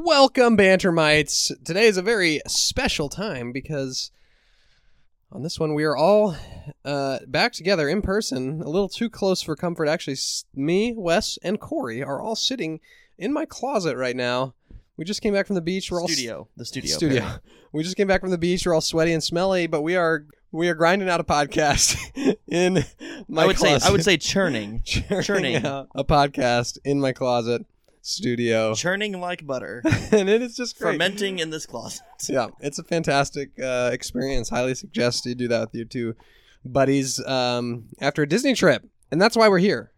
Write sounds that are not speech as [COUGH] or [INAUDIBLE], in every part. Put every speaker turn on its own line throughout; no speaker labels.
Welcome, Bantermites. Today is a very special time because on this one we are all uh, back together in person, a little too close for comfort. Actually, me, Wes, and Corey are all sitting in my closet right now. We just came back from the beach. We're all s-
studio. The studio.
studio. We just came back from the beach. We're all sweaty and smelly, but we are we are grinding out a podcast [LAUGHS] in my
I would
closet.
say I would say churning,
churning,
churning.
a podcast in my closet studio,
churning like butter, [LAUGHS]
and it is just great.
fermenting in this closet. [LAUGHS]
Yeah, it's a fantastic uh, experience. Highly suggest you do that with your two buddies um, after a Disney trip, and that's why we're here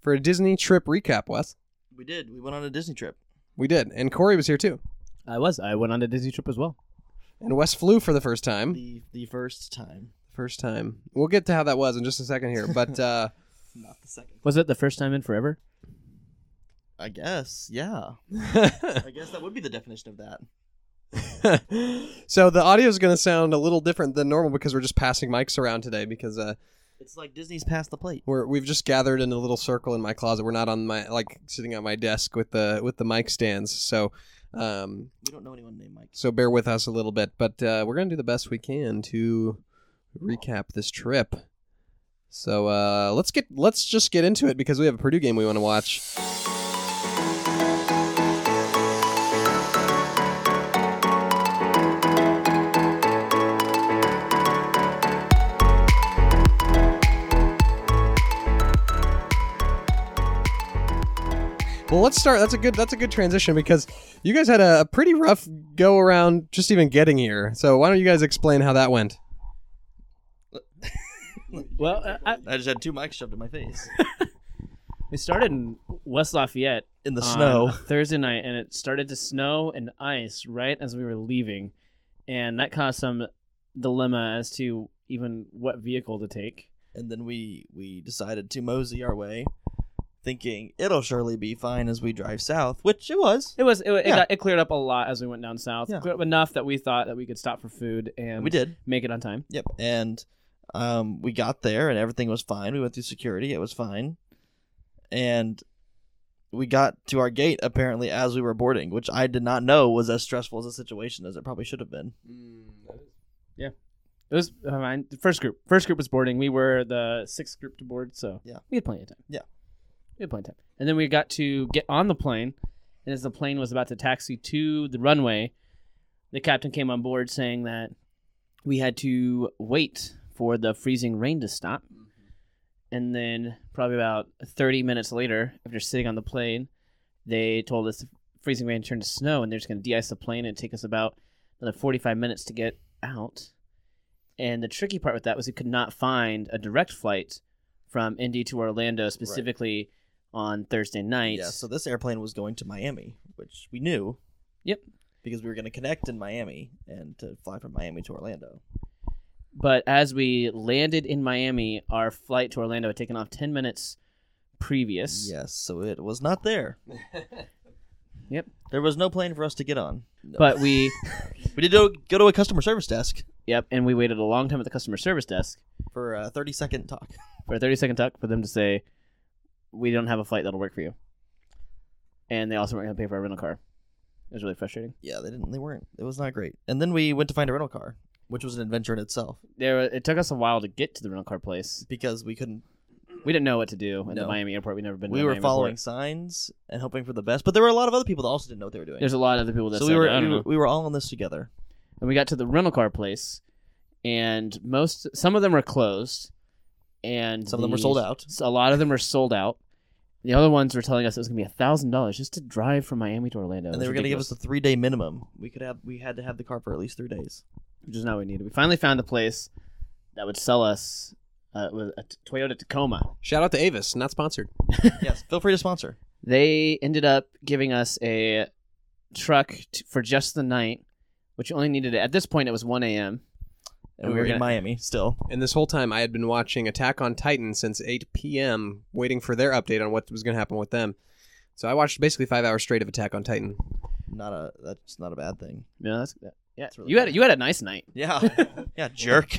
for a Disney trip recap. Wes,
We did. We went on a Disney trip.
we did, and Corey was here too,
I was. I went on a Disney trip as well.
and Wes flew for the first time.
The the first time,
First time. We'll get to how that was in just a second here, but uh, [LAUGHS]
not the second.
Was it the first time in forever?
I guess. Yeah. [LAUGHS] I guess that would be the definition of that. [LAUGHS]
so the audio is going to sound a little different than normal because we're just passing mics around today because uh,
It's like Disney's past the plate.
we're we've just gathered in a little circle in my closet. We're not on my like sitting at my desk with the with the mic stands. So um,
We don't know anyone named Mike.
so bear with us a little bit, but uh, we're gonna do the best we can to recap this trip. So uh, let's get let's just get into it because we have a Purdue game we want to watch. Well, let's start. That's a good. That's a good transition because you guys had a, a pretty rough go around just even getting here. So why don't you guys explain how that went? [LAUGHS]
Well, uh, I,
I just had two mics shoved in my face [LAUGHS]
we started in West Lafayette
in the snow.
a Thursday night, and it started to snow and ice right as we were leaving, and that caused some dilemma as to even what vehicle to take.
And then we we decided to mosey our way, thinking it'll surely be fine as we drive south, which it was.
It was it, it,
Yeah.
got, it cleared up a lot as we went down south.
Yeah.
Enough that we thought that we could stop for food and
We did.
make it on time.
Yep. And um, we got there and everything was fine. We went through security. It was fine. And we got to our gate apparently as we were boarding, which I did not know was as stressful as a situation as it probably should have been. Yeah.
It was uh. The first group. First group was boarding. We were the sixth group to board, so
Yeah.
we had plenty of time.
Yeah.
We had plenty of time. And then we got to get on the plane, and as the plane was about to taxi to the runway, the captain came on board saying that we had to wait for the freezing rain to stop. Mm-hmm. And then, probably about 30 minutes later, after sitting on the plane, they told us the freezing rain turned to snow, and they're just going to de ice the plane and take us about another 45 minutes to get out. And the tricky part with that was we could not find a direct flight from Indy to Orlando specifically on Thursday night.
Yeah, so this airplane was going to Miami, which we knew.
Yep.
Because we were going to connect in Miami and to fly from Miami to Orlando.
But as we landed in Miami, our flight to Orlando had taken off 10 minutes previous.
Yes, so it was not there. [LAUGHS]
Yep.
There was no plane for us to get on. No.
But we, [LAUGHS]
we did go, go to a customer service desk
yep, and we waited a long time at the customer service desk
for a 30 second talk.
for a 30 second talk for them to say, we don't have a flight that'll work for you. And they also weren't going to pay for a rental car. It was really frustrating.
Yeah, they didn't. They weren't. It was not great. And then we went to find a rental car, which was an adventure in itself
There, it took us a while to get to the rental car place.
because we couldn't.
We didn't know what to do in the Miami airport. We never been. to
We were
Miami
following
airport.
signs and hoping for the best, but there were a lot of other people that also didn't know what they were doing.
There's a lot of other people that
so
said,
we were we, were we were all in this together.
and we got to the rental car place, and most some of them were closed, and
Some of them were sold out.
A lot of them were sold out. The other ones were telling us it was gonna be a thousand dollars just to drive from Miami to Orlando,
and they were going to give us a three day minimum. We could have we had to have the car for at least three days.
which is not what we needed. We finally found a place that would sell us uh, with a t- Toyota Tacoma.
Shout out to Avis, not sponsored. [LAUGHS]
yes, feel free to sponsor.
They ended up giving us a truck t- for just the night, which only needed at this point it was one a.m.
And we were in
gonna-
Miami still.
And this whole time, I had been watching Attack on Titan since 8 p.m., waiting for their update on what was going to happen with them. So I watched basically five hours straight of Attack on Titan.
Not a that's not a bad thing.
Yeah, that's, yeah.
That's really
you had
funny.
you had a nice night.
Yeah, [LAUGHS] yeah, jerk.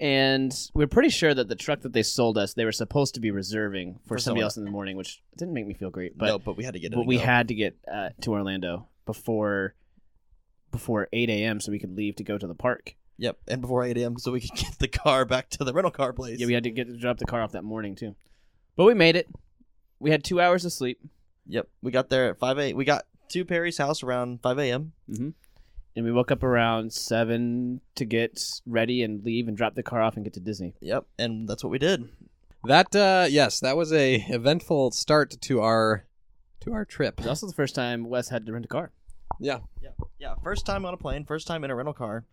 and we're pretty sure that the truck that they sold us, they were supposed to be reserving for,
For
somebody
someone
else in the morning, which didn't make me feel great. But
no, but we had to get it.
but
and
we
go.
had to get uh, to Orlando before before 8 a.m. so we could leave to go to the park.
Yep, and before 8 a.m. so we could [LAUGHS] get the car back to the rental car place.
Yeah, we had to get to drop the car off that morning too. But we made it. We had two hours of sleep,
Yep, we got there at 5 a. We got to Perry's house around 5 a.m.
mm-hmm. and we woke up around seven to get ready and leave and drop the car off and get to Disney.
Yep, and that's what we did.
That uh yes, that was a eventful start to our to our trip.
It was also the first time Wes had to rent a car.
Yeah.
Yeah, yeah. First time on a plane, first time in a rental car,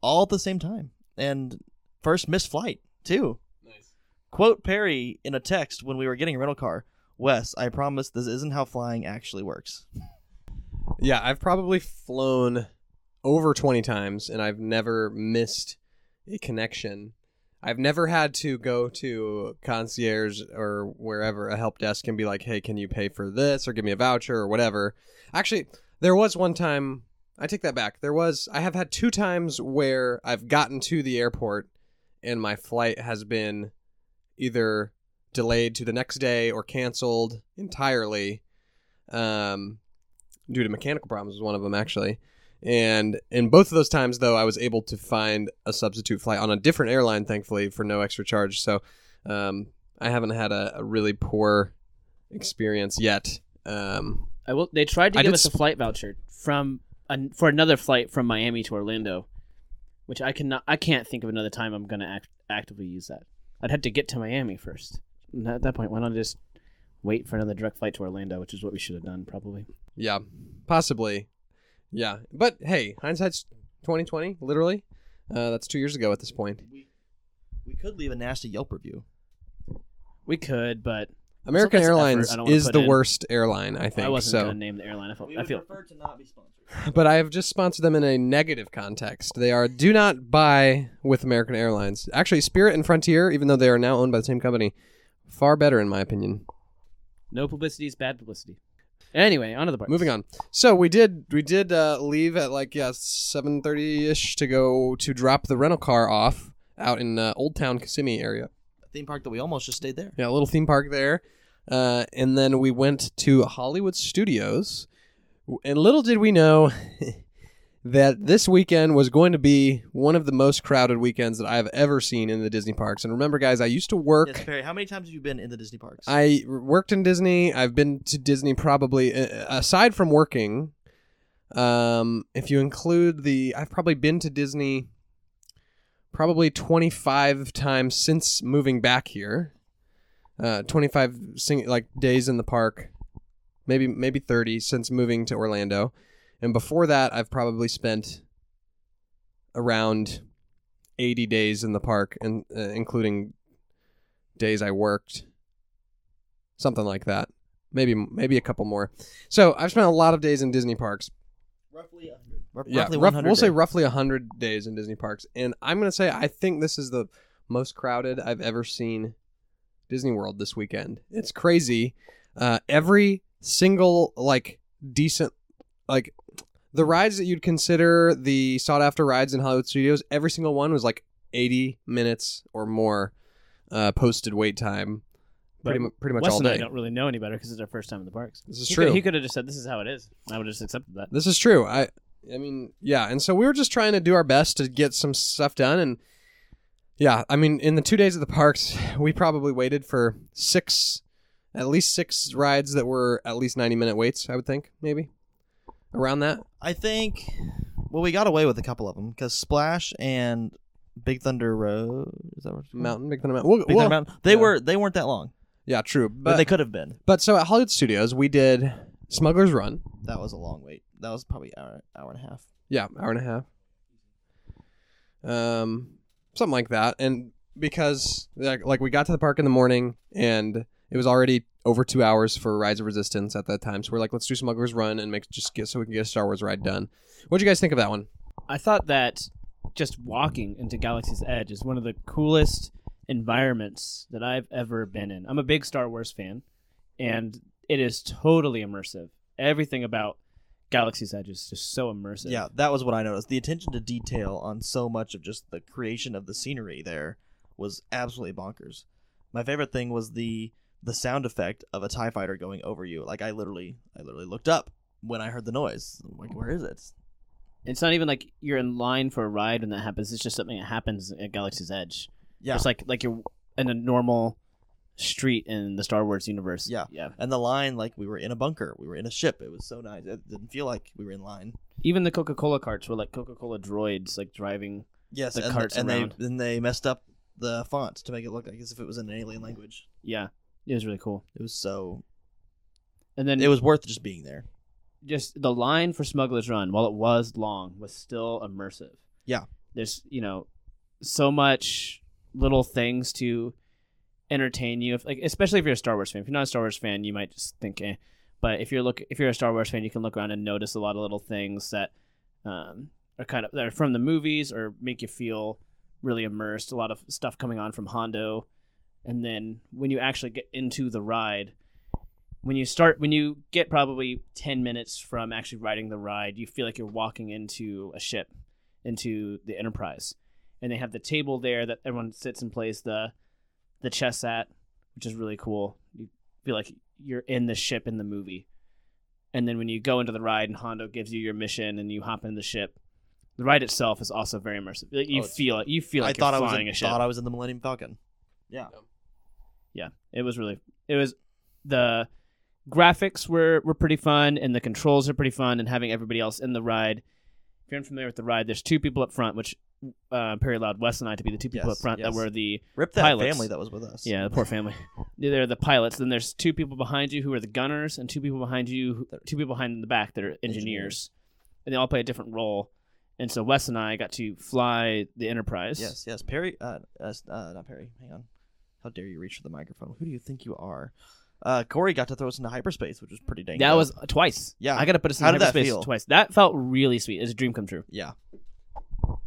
all at the same time, and first missed flight too.
Nice.
Quote Perry in a text when we were getting a rental car. Wes, I promise this isn't how flying actually works.
Yeah, I've probably flown over 20 times and I've never missed a connection. I've never had to go to concierge or wherever a help desk and be like, "Hey, can you pay for this or give me a voucher or whatever?" Actually, there was one time I take that back. There was I have had two times where I've gotten to the airport and my flight has been either delayed to the next day or canceled entirely um, due to mechanical problems was one of them actually and in both of those times though i was able to find a substitute flight on a different airline thankfully for no extra charge so um, i haven't had a, a really poor experience yet um,
I will. They tried to
I
give us a flight voucher from an, for another flight from Miami to Orlando, which I cannot. I can't think of another time I'm going to act, actively use that. I'd have to get to Miami first. And at that point, why not just wait for another direct flight to Orlando, which is what we should have done probably.
yeah possibly yeah but hey hindsight's 2020 literally uh, that's two years ago at this point
We we could leave a nasty Yelp review.
We could, but
american
that's effort
airlines
I don't wanna
is the
in.
worst airline i think
I wasn't
so
going to name the airline. I felt. I feel.
prefer to not be sponsored. [LAUGHS]
but I have just sponsored them in a negative context. They are do not buy with American Airlines. Actually, Spirit and Frontier, even though they are now owned by the same company, far better in my opinion.
No publicity is bad publicity. Anyway, on to the part.
Moving on. So we did we did uh, leave at like yeah seven thirty ish to go to drop the rental car off out in uh, Old Town Kissimmee area.
A theme park that we almost just stayed there.
Yeah, a little theme park there. Uh, and then we went to Hollywood Studios. And little did we know [LAUGHS] that this weekend was going to be one of the most crowded weekends that I've ever seen in the Disney parks. And remember, guys, I used to work.
Yes, Perry. How many times have you been in the Disney parks?
I worked in Disney. I've been to Disney probably, aside from working, um, if you include the, I've probably been to Disney probably 25 times since moving back here. Uh, 25 sing- like days in the park, maybe maybe 30 since moving to Orlando, and before that, I've probably spent around 80 days in the park, and uh, including days I worked, something like that. Maybe maybe a couple more. So I've spent a lot of days in Disney parks.
roughly 100. R-
Yeah,
roughly
rough-
100
we'll say
days.
roughly 100 days in Disney parks. And I'm going to say I think this is the most crowded I've ever seen Disney World this weekend. It's crazy. Uh, every single, like, decent, like, the rides that you'd consider the sought after rides in Hollywood Studios, every single one was like 80 minutes or more uh, posted wait time. Pretty, mu- pretty much
Wes
all
and I
day.
don't really know any better because it's our first time in the parks.
This is
he
true.
Could, he could have just said, "This is how it is." I would have just accepted that.
This is true. I I mean, yeah, and so we were just trying to do our best to get some stuff done and yeah, I mean, in the 2 days of the parks, we probably waited for 6 at least 6 rides that were at least 90 minute waits, I would think, maybe. Around that.
I think. Well, we got away with a couple of them because Splash and Big Thunder Road is that what it's called?
Mountain, Big Thunder Mountain. We'll,
Big
well,
Thunder Mountain. They
yeah.
were they weren't that long,
Yeah, true.
but,
But
they could have been.
but so at Hollywood Studios, we did Smuggler's Run.
That was a long wait. That was probably hour hour and a half.
Yeah, hour and a half. Um, something like that. And because like, we got to the park in the morning and it was already over two hours for Rise of Resistance at that time, so we're like, let's do Smuggler's Run and make just get so we can get a Star Wars ride done. What'd you guys think of that one?
I thought that just walking into Galaxy's Edge is one of the coolest environments that I've ever been in. I'm a big Star Wars fan, and it is totally immersive. Everything about Galaxy's Edge is just so immersive.
Yeah, that was what I noticed. The attention to detail on so much of just the creation of the scenery there was absolutely bonkers. My favorite thing was the the sound effect of a Tie Fighter going over you. Like I literally, I literally looked up when I heard the noise. I'm like, where is it?
It's not even like you're in line for a ride when that happens. It's just something that happens at Galaxy's Edge.
Yeah,
It's like like you're in a normal street in the Star Wars universe.
Yeah.
Yeah.
and the line like we were in a bunker, we were in a ship. It was so nice. It didn't feel like we were in line.
Even the Coca Cola carts were like Coca Cola droids, like driving.
Yes,
The
and,
carts
and
around.
they then they messed up the font to make it look like as if it was in an alien language.
Yeah, it was really cool.
It was so.
And then
It was worth just being there.
just the line for Smuggler's Run, while it was long, was still immersive.
Yeah.
There's you know so much little things to entertain you. If, like especially if you're a Star Wars fan. If you're not a Star Wars fan, you might just think, eh. But if you're look if you're a Star Wars fan, you can look around and notice a lot of little things that um, are kind of that are from the movies or make you feel really immersed. A lot of stuff coming on from Hondo, and then when you actually get into the ride, when you start when you get probably 10 minutes from actually riding the ride you feel like you're walking into a ship into the enterprise and they have the table there that everyone sits and plays the the chess at which is really cool. You feel like you're in the ship in the movie. And then when you go into the ride and hondo gives you your mission and you hop in the ship the ride itself is also very immersive. Like, you
Oh,
feel it. You feel like
I thought I
you're
was
flying
in,
a ship.
thought I was in the Millennium Falcon. Yeah,
yeah. It was really it was the graphics were were pretty fun and the controls are pretty fun and having everybody else in the ride. If you're unfamiliar with the ride there's two people up front which uh, perry allowed wes and i to be the two people
Yes,
up front that were the
rip that
Pilots.
family that was with us.
yeah the poor family [LAUGHS] they're the pilots then there's two people behind you who are the gunners and two people behind you two people behind in the back that are engineers,
Engineers.
and they all play a different role and so wes and i got to fly the enterprise
Yes, yes. Perry, uh, uh, uh, not Perry. Hang on. How dare you reach for the microphone? Who do you think you are? Uh, Corey got to throw us into hyperspace, which was pretty dang.
that
dope.
was twice
Yeah.
i gotta put us in
How did that
hyperspace
feel?
twice that felt really sweet it's a dream come true
yeah.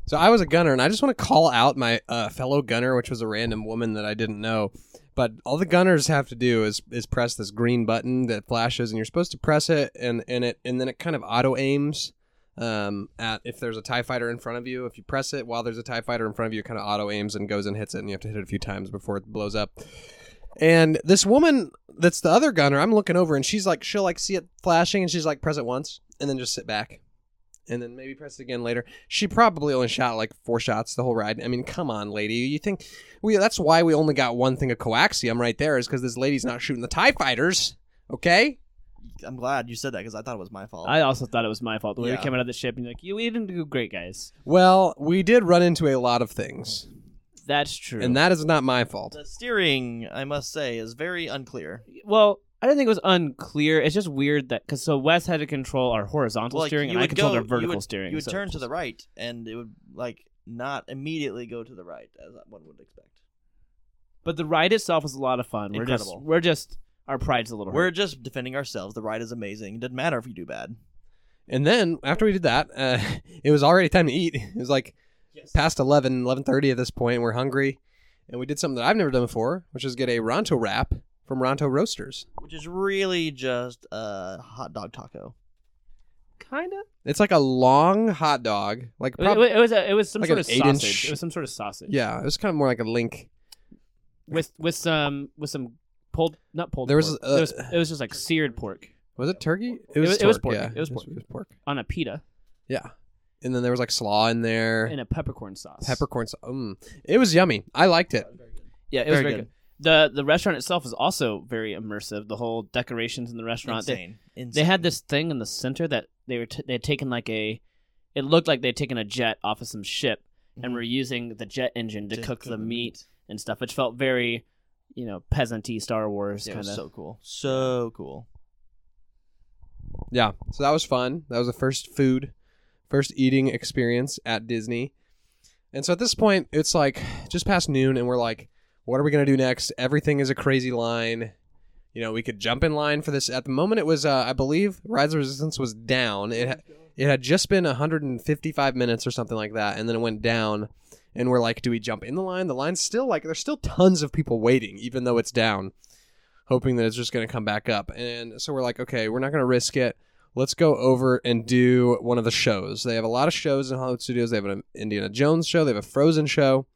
So I was a gunner, and I just want to call out my uh, fellow gunner, which was a random woman that I didn't know. But all the gunners have to do is is press this green button that flashes, and you're supposed to press it, and and it and then it kind of auto aims um, at if there's a Tie Fighter in front of you. If you press it while there's a Tie Fighter in front of you, it kind of auto aims and goes and hits it, and you have to hit it a few times before it blows up. And this woman that's the other gunner, I'm looking over, and she's like, she'll like see it flashing, and she's like, press it once, and then just sit back and then maybe press it again later. She probably only shot like four shots the whole ride. I mean, come on, lady. You think we? That's why we only got one thing of coaxium right there, is because this lady's not shooting the Tie Fighters. Okay.
I'm glad you said that because I thought it was my fault.
I also thought it was my fault. The way
Yeah.
we came out of the ship and you're like, you we didn't do great, guys.
Well, we did run into a lot of things,
That's true.
and that is not my fault.
the steering, I must say, is very unclear.
well, I didn't think it was unclear. It's just weird that because so Wes had to control our horizontal
Well, like,
steering, and I
would
controlled
go-
our vertical
you would,
steering.
You would
so
turn to the right, and it would like not immediately go to the right as one would expect.
But the ride itself was a lot of fun. We're just
Incredible.
we're just our pride's a little
We're
hurt.
just defending ourselves. The ride is amazing. It doesn't matter if you do bad.
And then after we did that, uh, [LAUGHS] it was already time to eat. It was like past 11, 11.30 at this point. We're hungry, and we did something that I've never done before, which is get a Ronto wrap from Ronto Roasters.
Which is really just a hot dog taco.
kind of.
It's like a long hot dog, like
It,
prob-
it was a, it was some
like
sort
an
of
eight-inch-
sausage. It was some sort of sausage.
yeah, it was kind of more like a link.
with with some with some pulled not pulled.
There was,
pork.
uh,
it was it was just like seared pork
Was it turkey?
It was- it was
pork,
pork.
Yeah,
It was pork.
It was pork.
on a pita
Yeah, and then there was like slaw in there,
and a peppercorn sauce.
peppercorn. Sauce. Mm. It was yummy. I liked it.
Yeah, it was
Very
very
good.
Good. The the restaurant itself is also very immersive. The whole decorations in the restaurant. They,
Insane. Insane.
they had this thing in the center that they were t- they had taken like a it looked like they'd taken a jet off of some ship and
Mhm.
were using the jet engine to
To
cook
cook
the
the
meat and stuff, which felt very, you know, peasanty Star Wars
Yeah,
kind of.
so cool. So cool.
Yeah, so that was fun. That was the first food, first eating experience at Disney. And so at this point, it's like just past noon, and we're like, what are we going to do next? Everything is a crazy line. You know, we could jump in line for this. At the moment, it was, uh, I believe, Rise of Resistance was down. It, ha- it had just been 155 minutes or something like that, and then it went down. And we're like, do we jump in the line? The line's still like, there's still tons of people waiting, even though it's down, hoping that it's just going to come back up. And so we're like, okay, we're not going to risk it let's go over and do one of the shows. They have a lot of shows in Hollywood Studios. They have an Indiana Jones show. They have a Frozen show.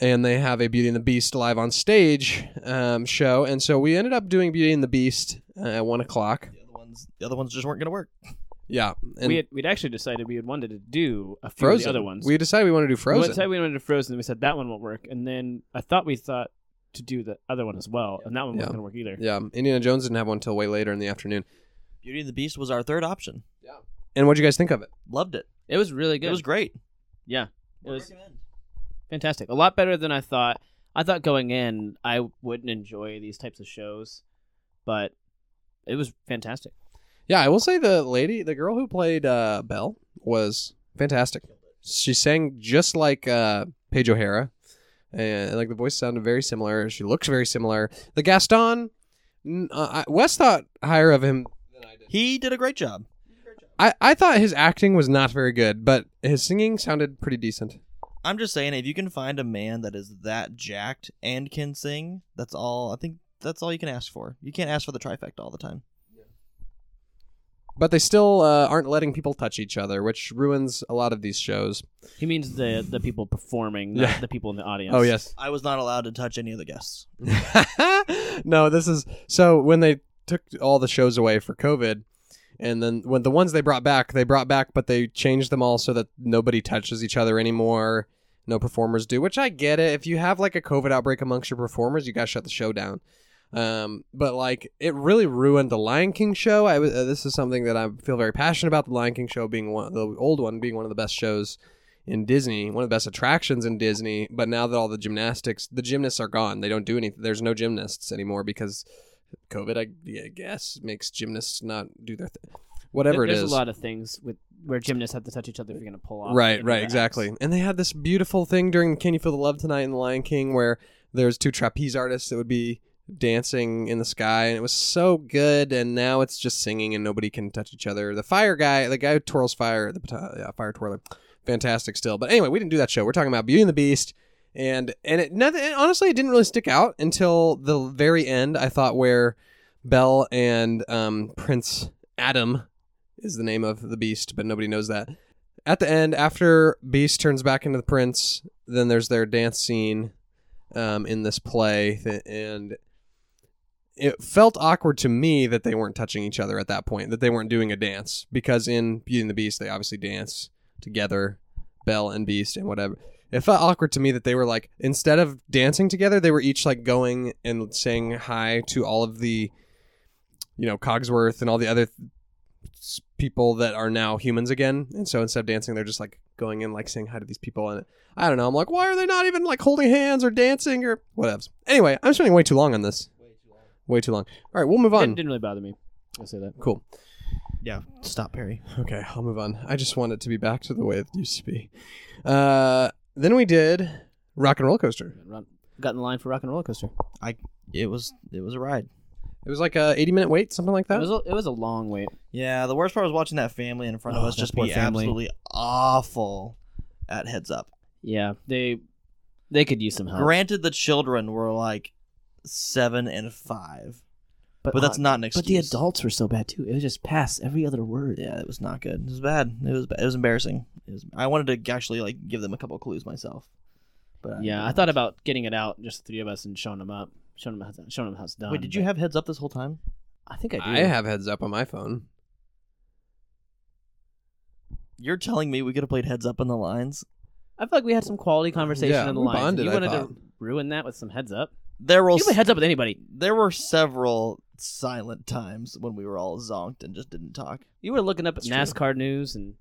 And they have a Beauty and the Beast live on stage um, show. And so we ended up doing Beauty and the Beast uh, at one o'clock.
The other ones, the other ones just weren't gonna work.
Yeah. And
we had, we'd actually decided we had wanted to do a few
Frozen.
of the other ones.
We decided we wanted to do Frozen.
We decided we wanted to do Frozen, and we said that one won't work. And then I thought we thought to do the other one as well, and that one
Yeah.
wasn't going to work either.
yeah. Indiana Jones didn't have one until way later in the afternoon.
Beauty and the Beast was our third option. Yeah.
And what'd you guys think of it?
Loved it.
It was really good.
It was great.
yeah, it was fantastic. A lot better than I thought. I thought going in I wouldn't enjoy these types of shows, but it was fantastic.
Yeah, I will say the lady, the girl who played uh, Belle, was fantastic. She sang just like uh, Paige O'Hara, and like the voice sounded very similar. She looks very similar. The Gaston, n- uh, I- Wes thought higher of him than I did.
He did a great job.
I, I thought his acting was not very good, but his singing sounded pretty decent.
I'm just saying, if you can find a man that is that jacked and can sing, that's all. I think that's all you can ask for. You can't ask for the trifecta all the time.
But they still uh, aren't letting people touch each other, which ruins a lot of these shows.
He means the the people performing, not
Yeah.
the people in the audience.
Oh yes,
I was not allowed to touch any of the guests. [LAUGHS]
no, this is so when they took all the shows away for COVID, and then when the ones they brought back, they brought back, but they changed them all so that nobody touches each other anymore. No performers do, which I get it. If you have like a COVID outbreak amongst your performers, you gotta shut the show down. Um, but like it really ruined the Lion King show. I uh, this is something that I feel very passionate about. The Lion King show being one, the old one being one of the best shows in Disney, one of the best attractions in Disney. But now that all the gymnastics, the gymnasts are gone. They don't do anything. There's no gymnasts anymore because COVID, I, I guess, makes gymnasts not do their thing. Whatever
There-
it
There's a lot of things with where gymnasts have to touch each other if you're going to pull off.
Right, right, exactly. And they had this beautiful thing during Can You Feel the Love Tonight in The Lion King where there's two trapeze artists that would be dancing in the sky and it was so good and now it's just singing and nobody can touch each other. The fire guy, the guy who twirls fire, the yeah, fire twirler, fantastic still. But anyway, we didn't do that show. We're talking about Beauty and the Beast and and it nothing honestly it didn't really stick out until the very end I thought where Belle and um, Prince Adam is the name of the beast, but nobody knows that. At the end, after Beast turns back into the prince, then there's their dance scene um, in this play, th- and it felt awkward to me that they weren't touching each other at that point, that they weren't doing a dance, because in Beauty and the Beast they obviously dance together, Belle and Beast and whatever. It felt awkward to me that they were like instead of dancing together, they were each like going and saying hi to all of the, you know, Cogsworth and all the other s- people that are now humans again. And so instead of dancing, they're just like going in, like saying hi to these people. And I don't know. I'm like, why are they not even like holding hands or dancing or whatever? Anyway, I'm spending way too long on this. Way too long. All right, we'll move
Didn't,
on.
didn't really bother me. I'll say that.
Cool.
Yeah, stop, Perry.
Okay, I'll move on. I just want it to be back to the way it used to be. Uh, then we did Rock 'n' Roller Coaster.
Run, got in line for Rock 'n' Roller Coaster.
I It was it was a ride.
It was like a 80 minute wait, something like that.
It
that.
was a, it was a long wait.
Yeah, the worst part was watching that family in front of
Oh,
us
that
just
poor
be
family.
absolutely awful at heads up.
Yeah, they they could use some help.
Granted, the children were like seven and five, but that's
uh,
not an excuse.
But the adults were so bad too. It was just pass every other word.
Yeah, it was not good. It was bad. It was bad. it was embarrassing. It was, I wanted to actually like give them a couple of clues myself. But
Yeah, I thought about getting it out, just the three of us, and showing them up, showing them how it's, showing them how it's done.
Wait, did you
but
have heads up this whole time?
I think I do.
I have heads up on my phone.
You're telling me we could have played heads up on the lines?
I feel like we had some quality conversation
Yeah,
in the
we
lines. and
bonded,
you
I
wanted
thought.
to ruin that with some heads up.
There were
You play heads up with anybody.
there were several silent times when we were all zonked and just didn't talk.
You were looking up at
It's true.
NASCAR news, and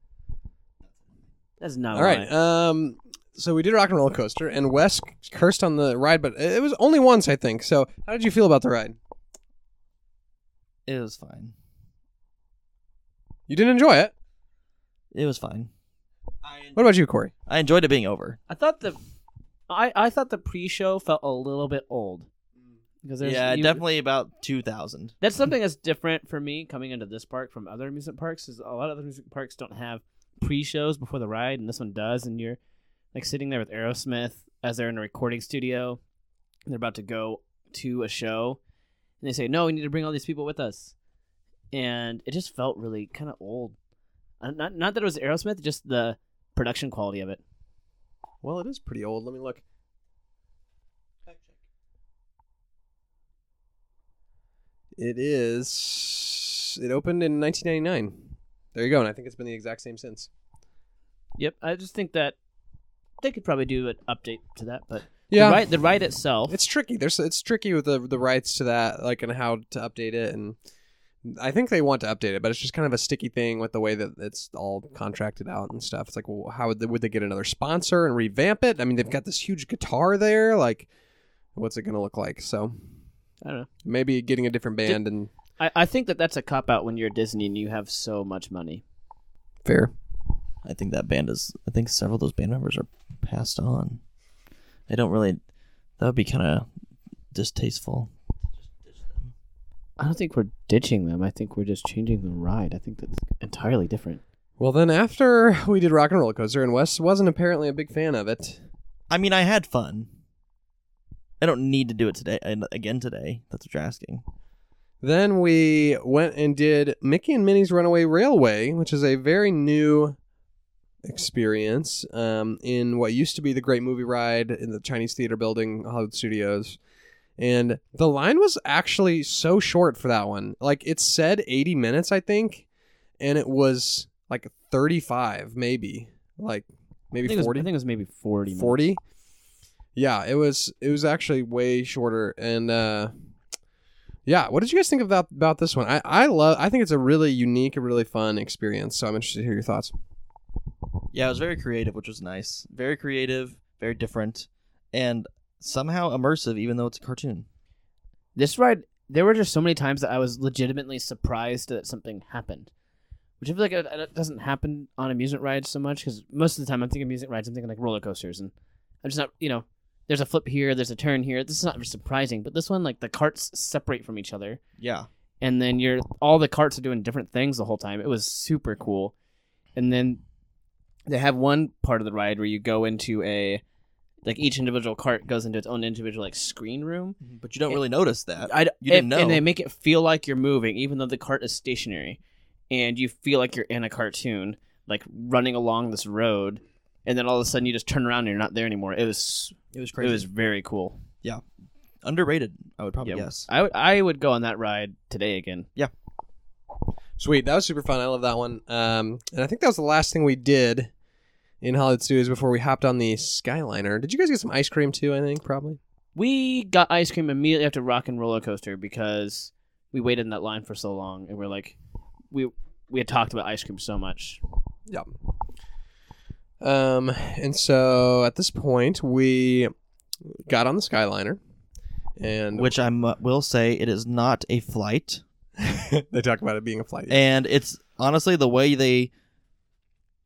that's not
All right. Um, so we did Rock 'n' Roller Coaster, and Wes cursed on the ride, but it was only once, I think. So how did you feel about the ride?
It was fine.
You didn't enjoy it.
It was fine.
What about you, Corey?
I enjoyed it being over.
I thought the, I I thought the pre-show felt a little bit old. Because there's
yeah,
you-
definitely about two thousand.
That's something that's different for me coming into this park from other amusement parks. Is a lot of other amusement parks don't have pre-shows before the ride, and this one does. And you're like sitting there with Aerosmith as they're in a recording studio, and they're about to go to a show, and they say, "No, we need to bring all these people with us." and it just felt really kind of old. Uh, Not not that it was Aerosmith, just the production quality of it.
Well, it is pretty old. Let me look. It is. It opened in 1999. There you go, and I think it's been the exact same since.
Yep, I just think that they could probably do an update to that, but
Yeah,
the ride the ride itself.
it's tricky. There's it's tricky with the the rights to that, like and how to update it, and I think they want to update it, but it's just kind of a sticky thing with the way that it's all contracted out and stuff. It's like, well, how would they, would they get another sponsor and revamp it? I mean, they've got this huge guitar there. Like, what's it gonna look like? So
I don't know.
maybe getting a different band and
I, I think that that's a cop out when you're Disney and you have so much money.
fair.
I think that band is. I think several of those band members are passed on. They don't really. That would be kind of distasteful.
I don't think we're ditching them. I think we're just changing the ride. I think that's entirely different.
Well, then after we did Rock 'n' Roller Coaster, and Wes wasn't apparently a big fan of it.
I mean, I had fun. I don't need to do it today and again today. That's what you're asking.
Then we went and did Mickey and Minnie's Runaway Railway, which is a very new experience um, in what used to be the Great Movie Ride in the Chinese Theater Building, Hollywood Studios. And the line was actually so short for that one. Like it said 80 minutes, I think, and it was like 35, maybe, like maybe
think, it was,
40.
I think it was maybe 40. minutes.
40 yeah it was it was actually way shorter and uh yeah what did you guys think about about this one i i love i think it's a really unique and really fun experience so i'm interested to hear your thoughts
Yeah, it was very creative, which was nice. Very creative, very different, and somehow immersive, even though it's a cartoon.
This ride, there were just so many times that I was legitimately surprised that something happened. Which I feel like it, it doesn't happen on amusement rides so much because most of the time I'm thinking amusement rides, I'm thinking like roller coasters, and I'm just not, you know, there's a flip here, there's a turn here. This is not surprising, but this one, like the carts separate from each other,
Yeah,
and then you're all the carts are doing different things the whole time. It was super cool, and then they have one part of the ride where you go into a like each individual cart goes into its own individual like screen room. Mm-hmm.
but you don't really notice that.
I,
You didn't
and, and they make it feel like you're moving, even though the cart is stationary, and you feel like you're in a cartoon, like running along this road, and then all of a sudden you just turn around and you're not there anymore. It was
It was crazy.
it was very cool.
Yeah, underrated. I would probably
Yeah.
guess.
I would I would go on that ride today again. Yeah.
Sweet that was super fun i love that one um and i think that was the last thing we did in hollywood studios before we hopped on the skyliner did you guys get some ice cream too i think probably
We got ice cream immediately after Rock 'n' Roller Coaster because we waited in that line for so long, and we're like, we we had talked about ice cream so much.
Yep. Um, and so at this point, we got on the Skyliner, and
Which I m- will say, it is not a flight, [LAUGHS]
they talk about it being a flight.
and it's honestly the way they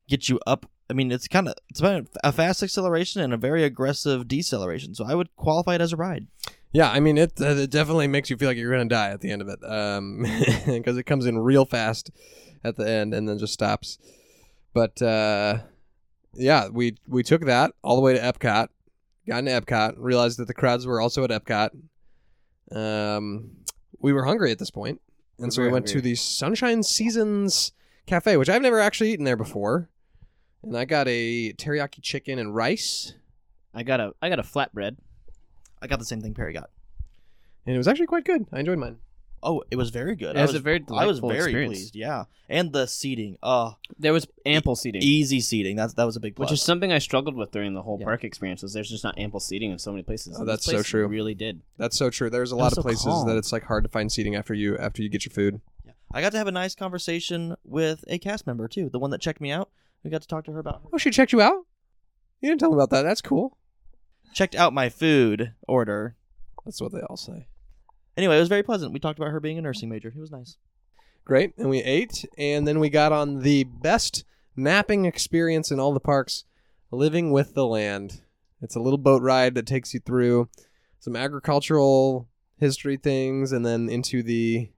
get you up. I mean, it's kind of it's about a fast acceleration and a very aggressive deceleration. So I would qualify it as a ride.
yeah, I mean, it, uh, it definitely makes you feel like you're gonna die at the end of it, um, [LAUGHS] because it comes in real fast at the end and then just stops. But uh, yeah, we we took that all the way to Epcot, got into Epcot, realized that the crowds were also at Epcot. Um, we were hungry at this point, and so we went to the Sunshine Seasons Cafe, which I've never actually eaten there before. And I got a teriyaki chicken and rice,
I got a I got a flatbread.
I got the same thing Perry got.
and it was actually quite good. I enjoyed mine.
Oh, it was very good.
It
I
was
was,
a very
I was very
experience.
pleased. Yeah, and the seating. Oh,
There was ample seating,
easy seating. That's that was a big plus.
which is something I struggled with during the whole
Yeah.
park experience. Was there's just not ample seating in so many places.
Oh,
and this
that's so true.
Really did.
That's so true. There's a
It
lot of
so
places
calm.
that it's like hard to find seating after you after you get your food.
Yeah. I got to have a nice conversation with a cast member too, the one that checked me out. We got to talk to her about
Oh, she checked you out? You didn't tell me about that. That's cool.
checked out my food order.
That's what they all say.
Anyway, it was very pleasant. We talked about her being a nursing major. It was nice.
Great. And we ate, and then we got on the best napping experience in all the parks living with the land. It's a little boat ride that takes you through some agricultural history things and then into the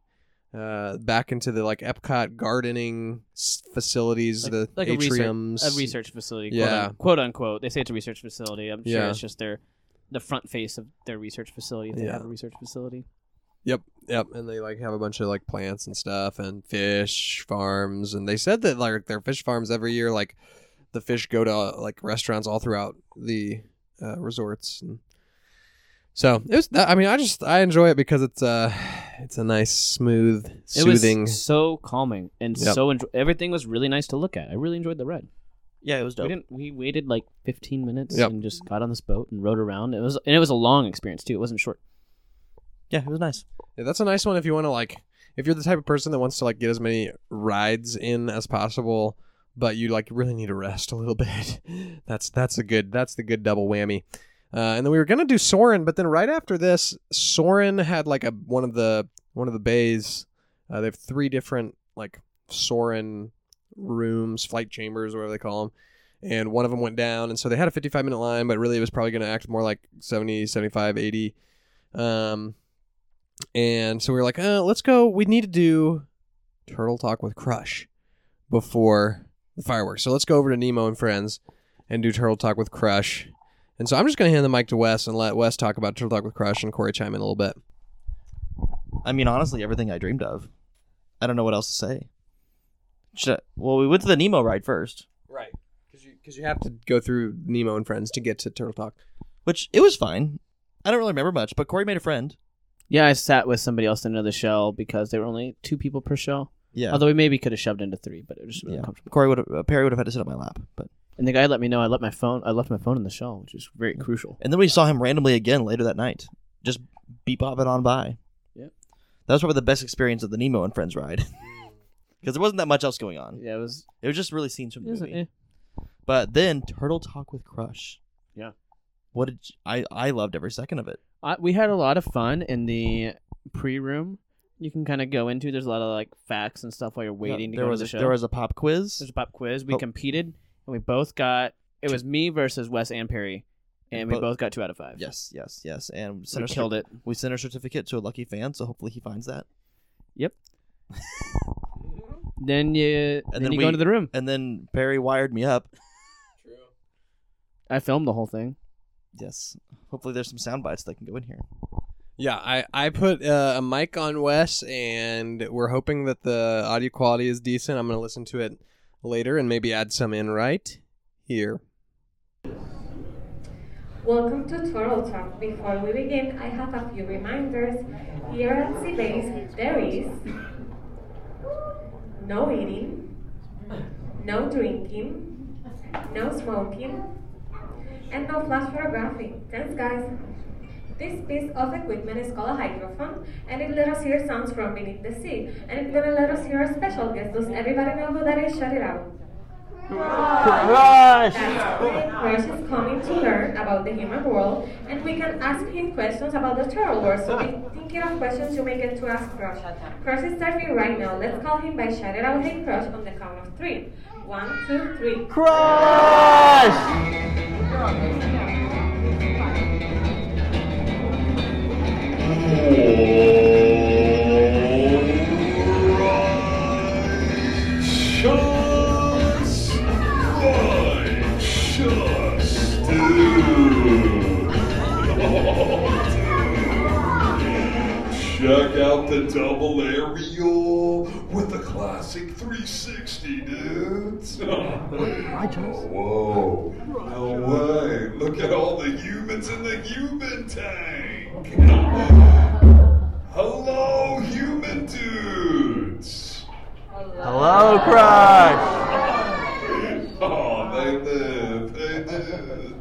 uh, back into the like Epcot gardening s- facilities,
Like-
the
like a research-
atriums.
A research facility,
Yeah.
quote, un- quote unquote. They say it's a research facility. I'm sure
Yeah.
it's just their the front face of their research facility if they
Yeah.
have a research facility.
Yep, yep. And they like have a bunch of like plants and stuff and fish farms. And they said that like their fish farms every year, like the fish go to like restaurants all throughout the uh, resorts. And so it was. I mean, I just I enjoy it because it's uh it's a nice, smooth,
It
soothing.
was so calming and
Yep.
so enjo- everything was really nice to look at. I really enjoyed the ride.
Yeah, it was
We
dope.
didn't. We waited like 15 minutes
Yep.
and just got on this boat and rode around. It was and it was a long experience too. It wasn't short.
Yeah, it was nice.
Yeah, that's a nice one if you want to like if you're the type of person that wants to like get as many rides in as possible, but you like really need to rest a little [LAUGHS] bit. that's that's a good that's the good double whammy. Uh, and then we were gonna do Soarin', but then right after this, Soarin' had like a one of the one of the bays. Uh, they have three different like Soarin' rooms, flight chambers, whatever they call them. And one of them went down, and so they had a 55 minute line, but really it was probably to act more like 70, 75, 80. Um, and so we were like, uh, let's go. We need to do Turtle Talk with Crush before the fireworks. So let's go over to Nemo and Friends and do Turtle Talk with Crush. And so I'm just going to hand the mic to Wes and let Wes talk about Turtle Talk with Crush and Corey chime in a little bit.
I mean, honestly, everything I dreamed of. I don't know what else to say. I- well, we went to the Nemo ride first,
Right. Because you, cause you have to go through Nemo and Friends to get to Turtle Talk.
which it was fine. I don't really remember much, but Corey made a friend.
Yeah, I sat with somebody else in another shell because there were only two people per shell.
Yeah,
Although we maybe could have shoved into three, but it was just really
yeah.
uncomfortable.
Corey would have, uh, Perry would have had to sit on my lap, but
And the guy let me know I left my phone. I left my phone in the shell, which is very crucial.
and then we saw him randomly again later that night, just beep bopping on by.
Yep.
That was probably the best experience of the Nemo and Friends ride [LAUGHS] because there wasn't that much else going on.
Yeah, it was.
It was just really scenes from the movie.
eh.
But then Turtle Talk with Crush.
Yeah.
What did you- I? I loved every second of it.
I, we had a lot of fun in the pre-room. You can kind of go into. There's a lot of like facts and stuff while you're waiting to
there
go
was
to
a,
the show.
there was a pop quiz.
There's a pop quiz. We
Oh.
competed, and we both got. It was me versus Wes and Perry, and we
Bo-
both got two out of five.
Yes, yes, yes. And we
we
sent, our
killed
cer-
it.
we sent our certificate to a lucky fan, so hopefully he finds that.
Yep. Then you then,
then
you
we-
go into the room.
And then Perry wired me up. True.
I filmed the whole thing.
Yes. Hopefully there's some sound bites that can go in here.
Yeah, I, I put uh, a mic on Wes, and we're hoping that the audio quality is decent. I'm going to listen to it later and maybe add some in right here.
Welcome to Turtle Talk. Before we begin, I have a few reminders. Here at Sea Base, there is no eating, no drinking, no smoking, and no flash photography. Thanks, guys. This piece of equipment is called a hydrophone, and it let us hear sounds from beneath the sea. And it's gonna let us hear a special guest. Does everybody know who that is? Shut it out. That's right. Crush is coming to learn about the human world, and we can ask him questions about the turtle world. So be thinking of questions you may get to ask Crush. Crush is starting right now. Let's call him by shout it out, hey Crush, on the count of three. One, two, three.
Shots! Right, shots, dude. Check out the double aerial with the classic 360, dudes. [LAUGHS] Whoa, no way. Look at all the humans in the human tank. Hello, human dudes.
Hello, Crush!
Oh, they live. They did.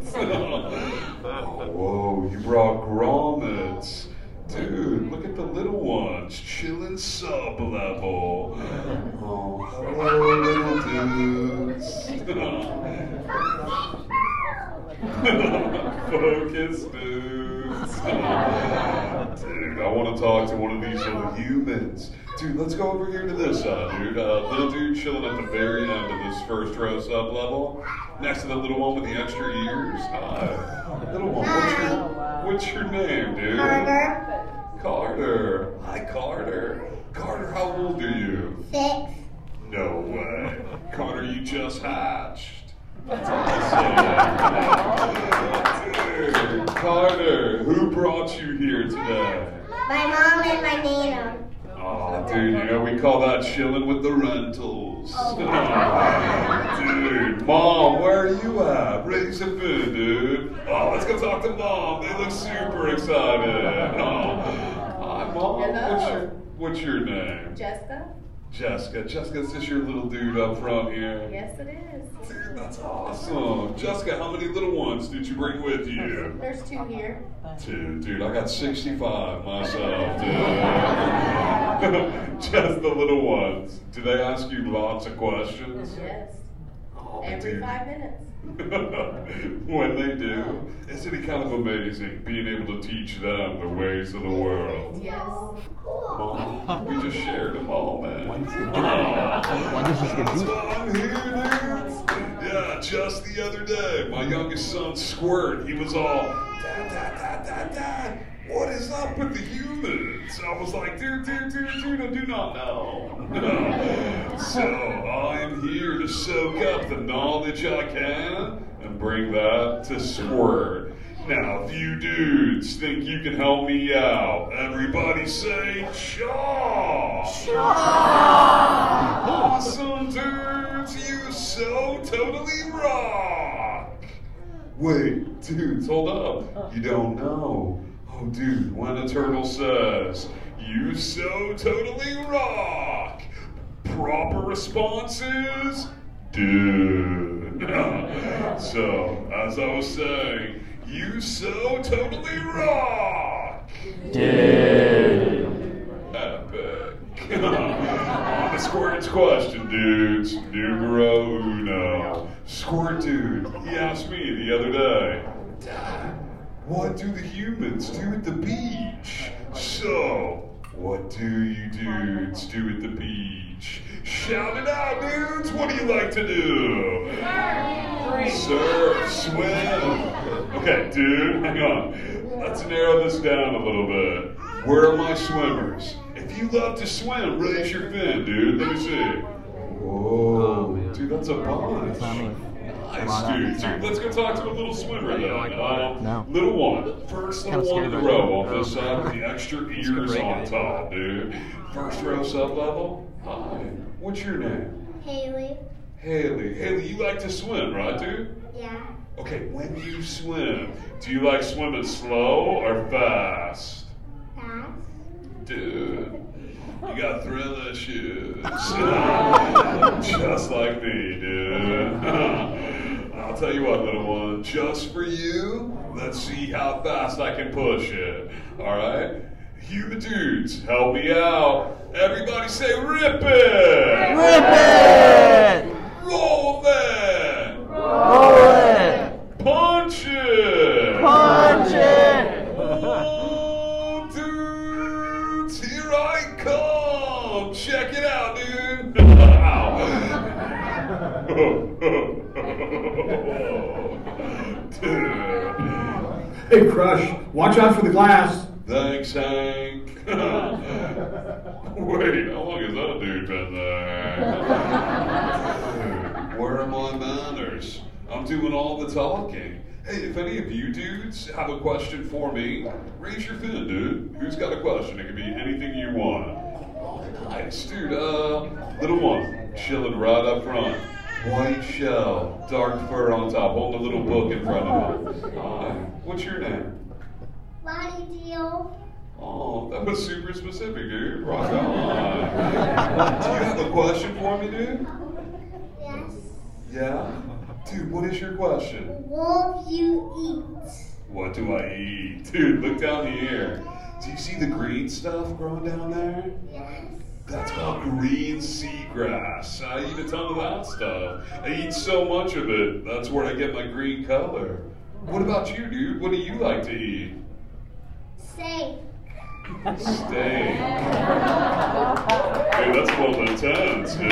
oh, whoa, you brought grommets. Dude, look at the little ones chilling sub level. Oh, hello, little dudes. Focus, dudes. Dude, I want to talk to one of these little humans. Dude, let's go over here to this side, dude. Uh, little dude chilling at the very end of this first row sub level, next to the little one with the extra ears. Hi, little one. What's your What's your name, dude? Carter. Carter. Hi, Carter. Carter, how old are you?
Six.
No way. Carter, you just hatched. That's awesome. Dude, Carter, who brought you here today?
My mom and my nana.
Oh, dude, you know, we call that chilling with the rentals. Oh, dude, mom, where are you at? Raise a food, dude. Oh, let's go talk to mom. They look super excited. Oh. Mom. What's your, what's your name?
Jessica?
Jessica. Jessica, is this your little dude up front here?
Yes, it is.
Dude, that's awesome. Jessica, how many little ones did you bring with you?
There's two here.
Two. dude, I got 65 myself, dude. [LAUGHS] [LAUGHS] Just the little ones. Do they ask you lots of questions?
Yes.
Oh,
Every
dude.
five minutes. [LAUGHS]
when they do, oh. isn't it kind of amazing being able to teach them the ways of the world?
Yes.
Mom, we just shared them all, man.
Why does this get
That's
deep?
I'm here, dude. Yeah, just the other day, my youngest son, Squirt, he was all, Dad, Dad, Dad, Dad, Dad, what is up with the humans? I was like, dude, dude, dude, dude, I do not know. [LAUGHS] so I'm here to soak up the knowledge I can and bring that to Squirt. Now, if you dudes think you can help me out, everybody say, Shaw! Shaw! Awesome dudes, you so totally rock! Wait, dudes, hold up. You don't know. Oh, dude, when a turtle says, you so totally rock, proper response is, dude. [LAUGHS] so, as I was saying, you so totally rock! Dude. Epic. [LAUGHS] On to Squirt's question, dudes. Numero uno. Squirt dude, he asked me the other day, what do the humans do at the beach? So, what do you dudes do at the beach? Shout it out, dudes! What do you like to do? Surf, swim. Okay, dude, hang on. Let's narrow this down a little bit. Where are my swimmers? If you love to swim, raise your fin, dude. Let me see. Whoa, dude, that's a bunch. Nice, dude. Dude, let's go talk to a little swimmer then. Uh,
No.
Little one. First little
Kinda
one in the
scared right
row on this side with the [LAUGHS] extra ears
great
on
guy.
top, dude. First row sub level. Hi. What's your name?
Haley.
Haley. Haley, you like to swim, right, dude?
Yeah.
Okay, when you swim, do you like swimming slow or fast?
Fast.
Dude, you got thrill issues. [LAUGHS] [LAUGHS] Just like me, dude. I'll tell you what, little one, just for you, let's see how fast I can push it. Alright? You the dudes, help me out. Everybody say rip it!
Rip it!
Roll that!
Roll it!
Punch it!
Punch it! [LAUGHS]
Hey, Crush, watch out for the glass.
thanks, Hank. [LAUGHS] Wait, how long has that dude been there? [LAUGHS] Where are my manners? I'm doing all the talking. Hey, if any of you dudes have a question for me, raise your fin, dude. Who's got a question? It can be anything you want. Nice, dude. Uh, little one, chilling right up front. White shell, dark fur on top, holding a little book in front of him. Uh, Hi, what's your name?
Lonnie Deal.
Oh, that was super specific, dude. Rock on. Do you have a question for me, dude?
Yes.
Yeah? Dude, what is your question?
What you eat?
What do I eat? Dude, look down here. Do you see the green stuff growing down there?
Yes.
That's called green seagrass. I eat a ton of that stuff. I eat so much of it. That's where I get my green color. What about you, dude? What do you like to eat?
Steak.
Steak. Dude, that's the tens, [LAUGHS] you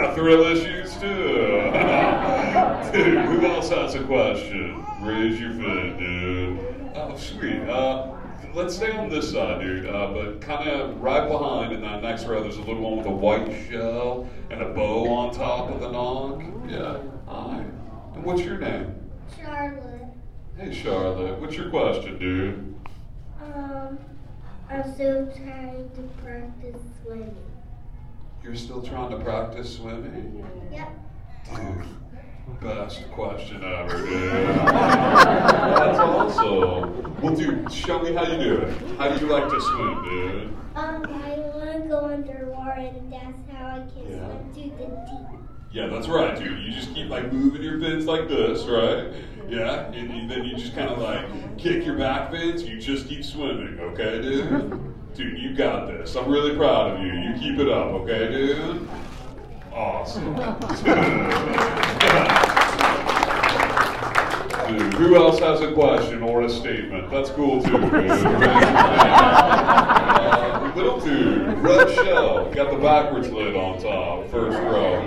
got thrill issues too. [LAUGHS] dude, who else has a question? Raise your fin, dude. Oh, sweet. Uh, let's stay on this side, dude. Uh, but kind of right behind in that next row, there's a little one with a white shell and a bow on top of the knock. Yeah. Hi. And what's your name?
Charlotte.
Hey, Charlotte. What's your question, dude?
Um. I'm still trying to practice swimming.
You're still trying to practice swimming?
Yep.
Dude, best question ever, dude. That's awesome. Well, dude, show me how you do it. How do you like to swim, dude?
Um, I want to go underwater, and that's how I can
Yeah.
swim to the deep.
Yeah, that's right, dude. You just keep like moving your fins like this, right? Yeah, and you, then you just kind of like kick your back fins. You just keep swimming, okay, dude? Dude, you got this. I'm really proud of you. You keep it up, okay, dude? Awesome. Dude, [LAUGHS] who else has a question or a statement? That's cool too, dude. [LAUGHS] Uh, little dude, red shell, got the backwards lid on top, first row.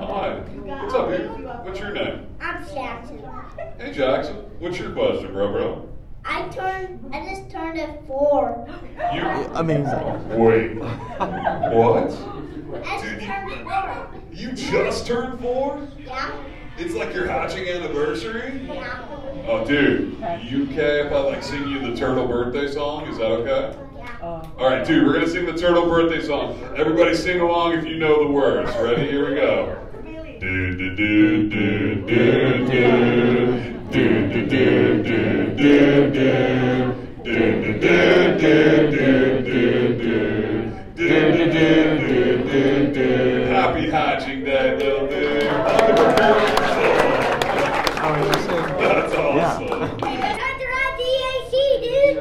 Hi, what's up, dude? What's your name?
I'm Jackson.
Hey, Jackson. What's your question, bro, bro?
I turned. I just turned a four.
You.
Amazing.
Wait. [LAUGHS] What?
Dude, you,
you just turned four?
Yeah.
It's like your hatching anniversary?
Yeah.
Oh, dude, you okay if I like sing you the turtle birthday song? Is that okay?
Yeah.
All right, dude, we're going to sing the turtle birthday song. Everybody sing along if you know the words. Ready? Here we go. Do, do, do, do, do, do. Do, do, do, do, do, do. Do, do, do, do, do, do, do do do do do do do. Happy hatching day, little dude. That's awesome.
That's awesome. Yeah.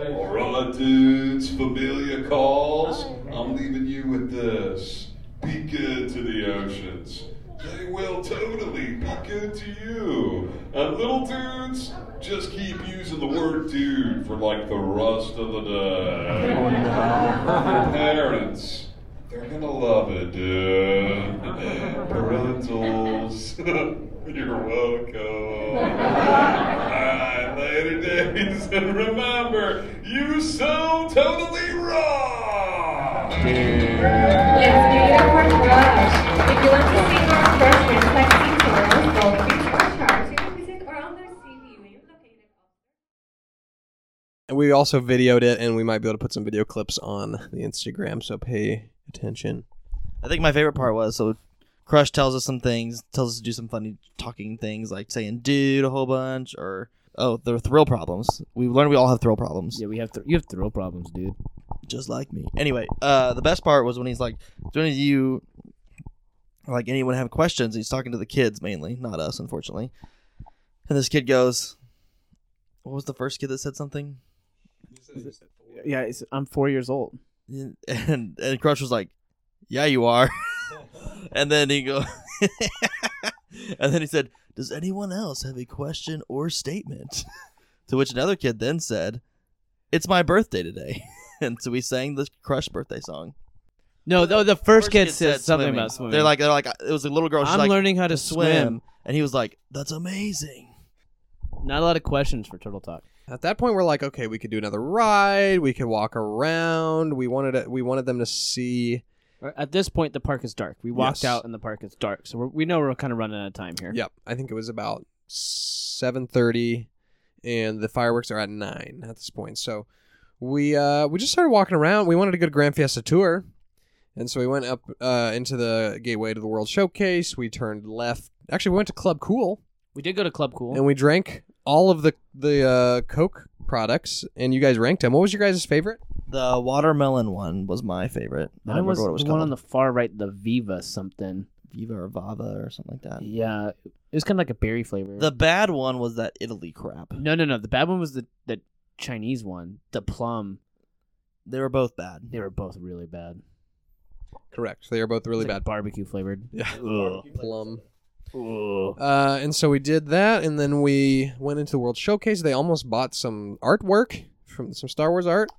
All right, dudes. Familiar calls. I'm leaving you with this. Be good to the oceans. They will totally be good to you. And little dudes, just keep using the word dude for like the rest of the day. Oh, Your [LAUGHS] parents, they're gonna love it, dude. Parentals, [LAUGHS] you're welcome. Alright, later days, and [LAUGHS] remember, you so totally rock!
Let's give it up for Crush. If you want to see our first reflecting tours, go to Rush Arts. You can visit our other CVU located
And we also videoed it, and we might be able to put some video clips on the Instagram, so pay attention.
I think my favorite part was so Crush tells us some things, tells us to do some funny talking things like saying dude a whole bunch or oh, the thrill problems. We learned we all have thrill problems.
Yeah, we have th- you have thrill problems, dude.
Just like me. Anyway, uh the best part was when he's like, Do any of you like anyone have questions? He's talking to the kids mainly, not us, unfortunately. And this kid goes What was the first kid that said something?
Yeah, it's, I'm four years old.
And and Crush was like, "Yeah, you are." [LAUGHS] and then he go, [LAUGHS] and then he said, "Does anyone else have a question or statement?" [LAUGHS] to which another kid then said, "It's my birthday today," and so we sang the Crush birthday song.
No, the, the first, kid, said, something
swimming.
about swimming.
They're like, they're like, it was a little girl. She's
I'm
like,
learning how to swim.
and he was like, "That's amazing."
Not a lot of questions for Turtle Talk.
At that point, we're like, okay, we could do another ride. We could walk around. We wanted it, we wanted them to see.
At this point, the park is dark. We walked
Yes.
out and the park is dark, so we're, we know we're kind of running out of time here.
Yep, I think it was about seven thirty, and the fireworks are at nine at this point. So we uh we just started walking around. We wanted to go to Grand Fiesta Tour, and so we went up uh into the gateway to the World Showcase. We turned left. Actually, we went to Club Cool,
We did go to Club Cool.
and we drank all of the the uh, Coke products, and you guys ranked them. What was your guys' favorite?
The watermelon one was my favorite. I don't
Mine was,
remember what it was
the
called.
one on the far right, the Viva something.
Viva or Vava or something like that.
Yeah, it was kind of like a berry flavor.
The bad one was that Italy crap.
no, no, no. The bad one was the the Chinese one, the plum.
They were both bad.
They were both really bad.
Correct. They are both really
It's like
bad.
barbecue flavored.
Yeah.
Ugh.
Plum. Uh, and so we did that, and then we went into the World Showcase. They almost bought some artwork from some Star Wars art.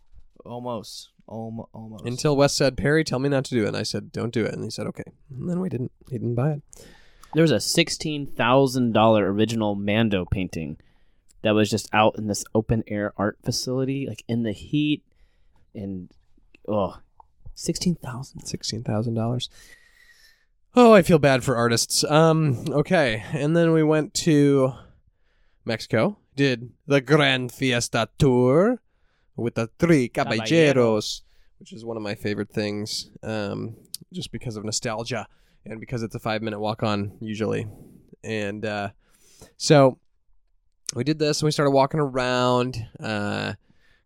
Almost. Alm- almost.
Until Wes said, Perry, tell me not to do it. And I said, don't do it. And he said, okay. And then we didn't. He didn't buy it.
There was a $16,000 original Mando painting that was just out in this open air art facility, like in the heat. And, oh,
$16,000. $16,000. Oh, I feel bad for artists. Um, okay, and then we went to Mexico. Did the Grand Fiesta tour, with the three
Caballeros.
which is one of my favorite things, um, just because of nostalgia and because it's a five minute walk on usually. And uh, so we did this and we started walking around. Uh,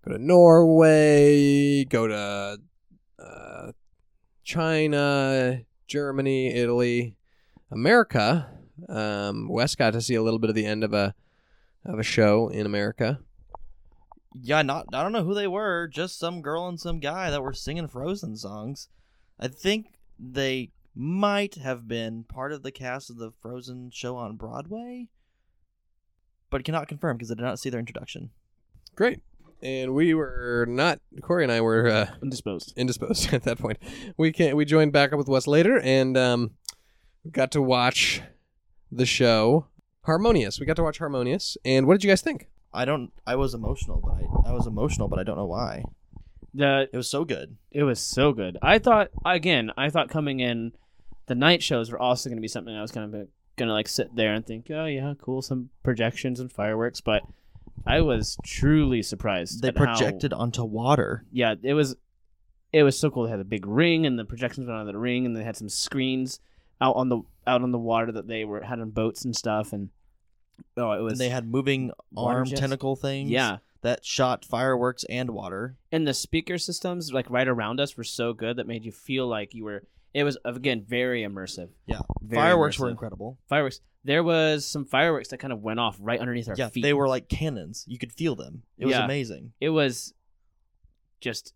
go to Norway, go to uh, China, Germany, Italy, America. Um, Wes got to see a little bit of the end of a of a show in America.
Yeah, not I don't know who they were, just some girl and some guy that were singing Frozen songs. I think they might have been part of the cast of the Frozen show on Broadway, but cannot confirm because I did not see their introduction.
Great. And we were not Corey and I were uh,
Indisposed.
indisposed [LAUGHS] at that point. We can we joined back up with Wes later and um, got to watch the show Harmonious. We got to watch Harmonious, and what did you guys think?
I don't. I was emotional, but I, I was emotional, but I don't know why.
The
It was so good.
It was so good. I thought again. I thought coming in, the night shows were also going to be something I was kind of gonna like sit there and think, oh yeah, cool, some projections and fireworks. But I was truly surprised.
They
at how-
projected onto water.
yeah, it was. It was so cool. They had a big ring, and the projections went on the ring, and they had some screens out on the out on the water that they were had on boats and stuff. And oh, it was.
And they had moving
Water
arm
jets?
tentacle things.
yeah,
that shot fireworks and water.
and the speaker systems like right around us were so good that made you feel like you were. It was again very immersive.
Yeah,
Very
fireworks were incredible.
fireworks. There was some fireworks that kind of went off right underneath our
Yeah,
feet.
they were like cannons. You could feel them. It was
Yeah.
amazing.
It was just,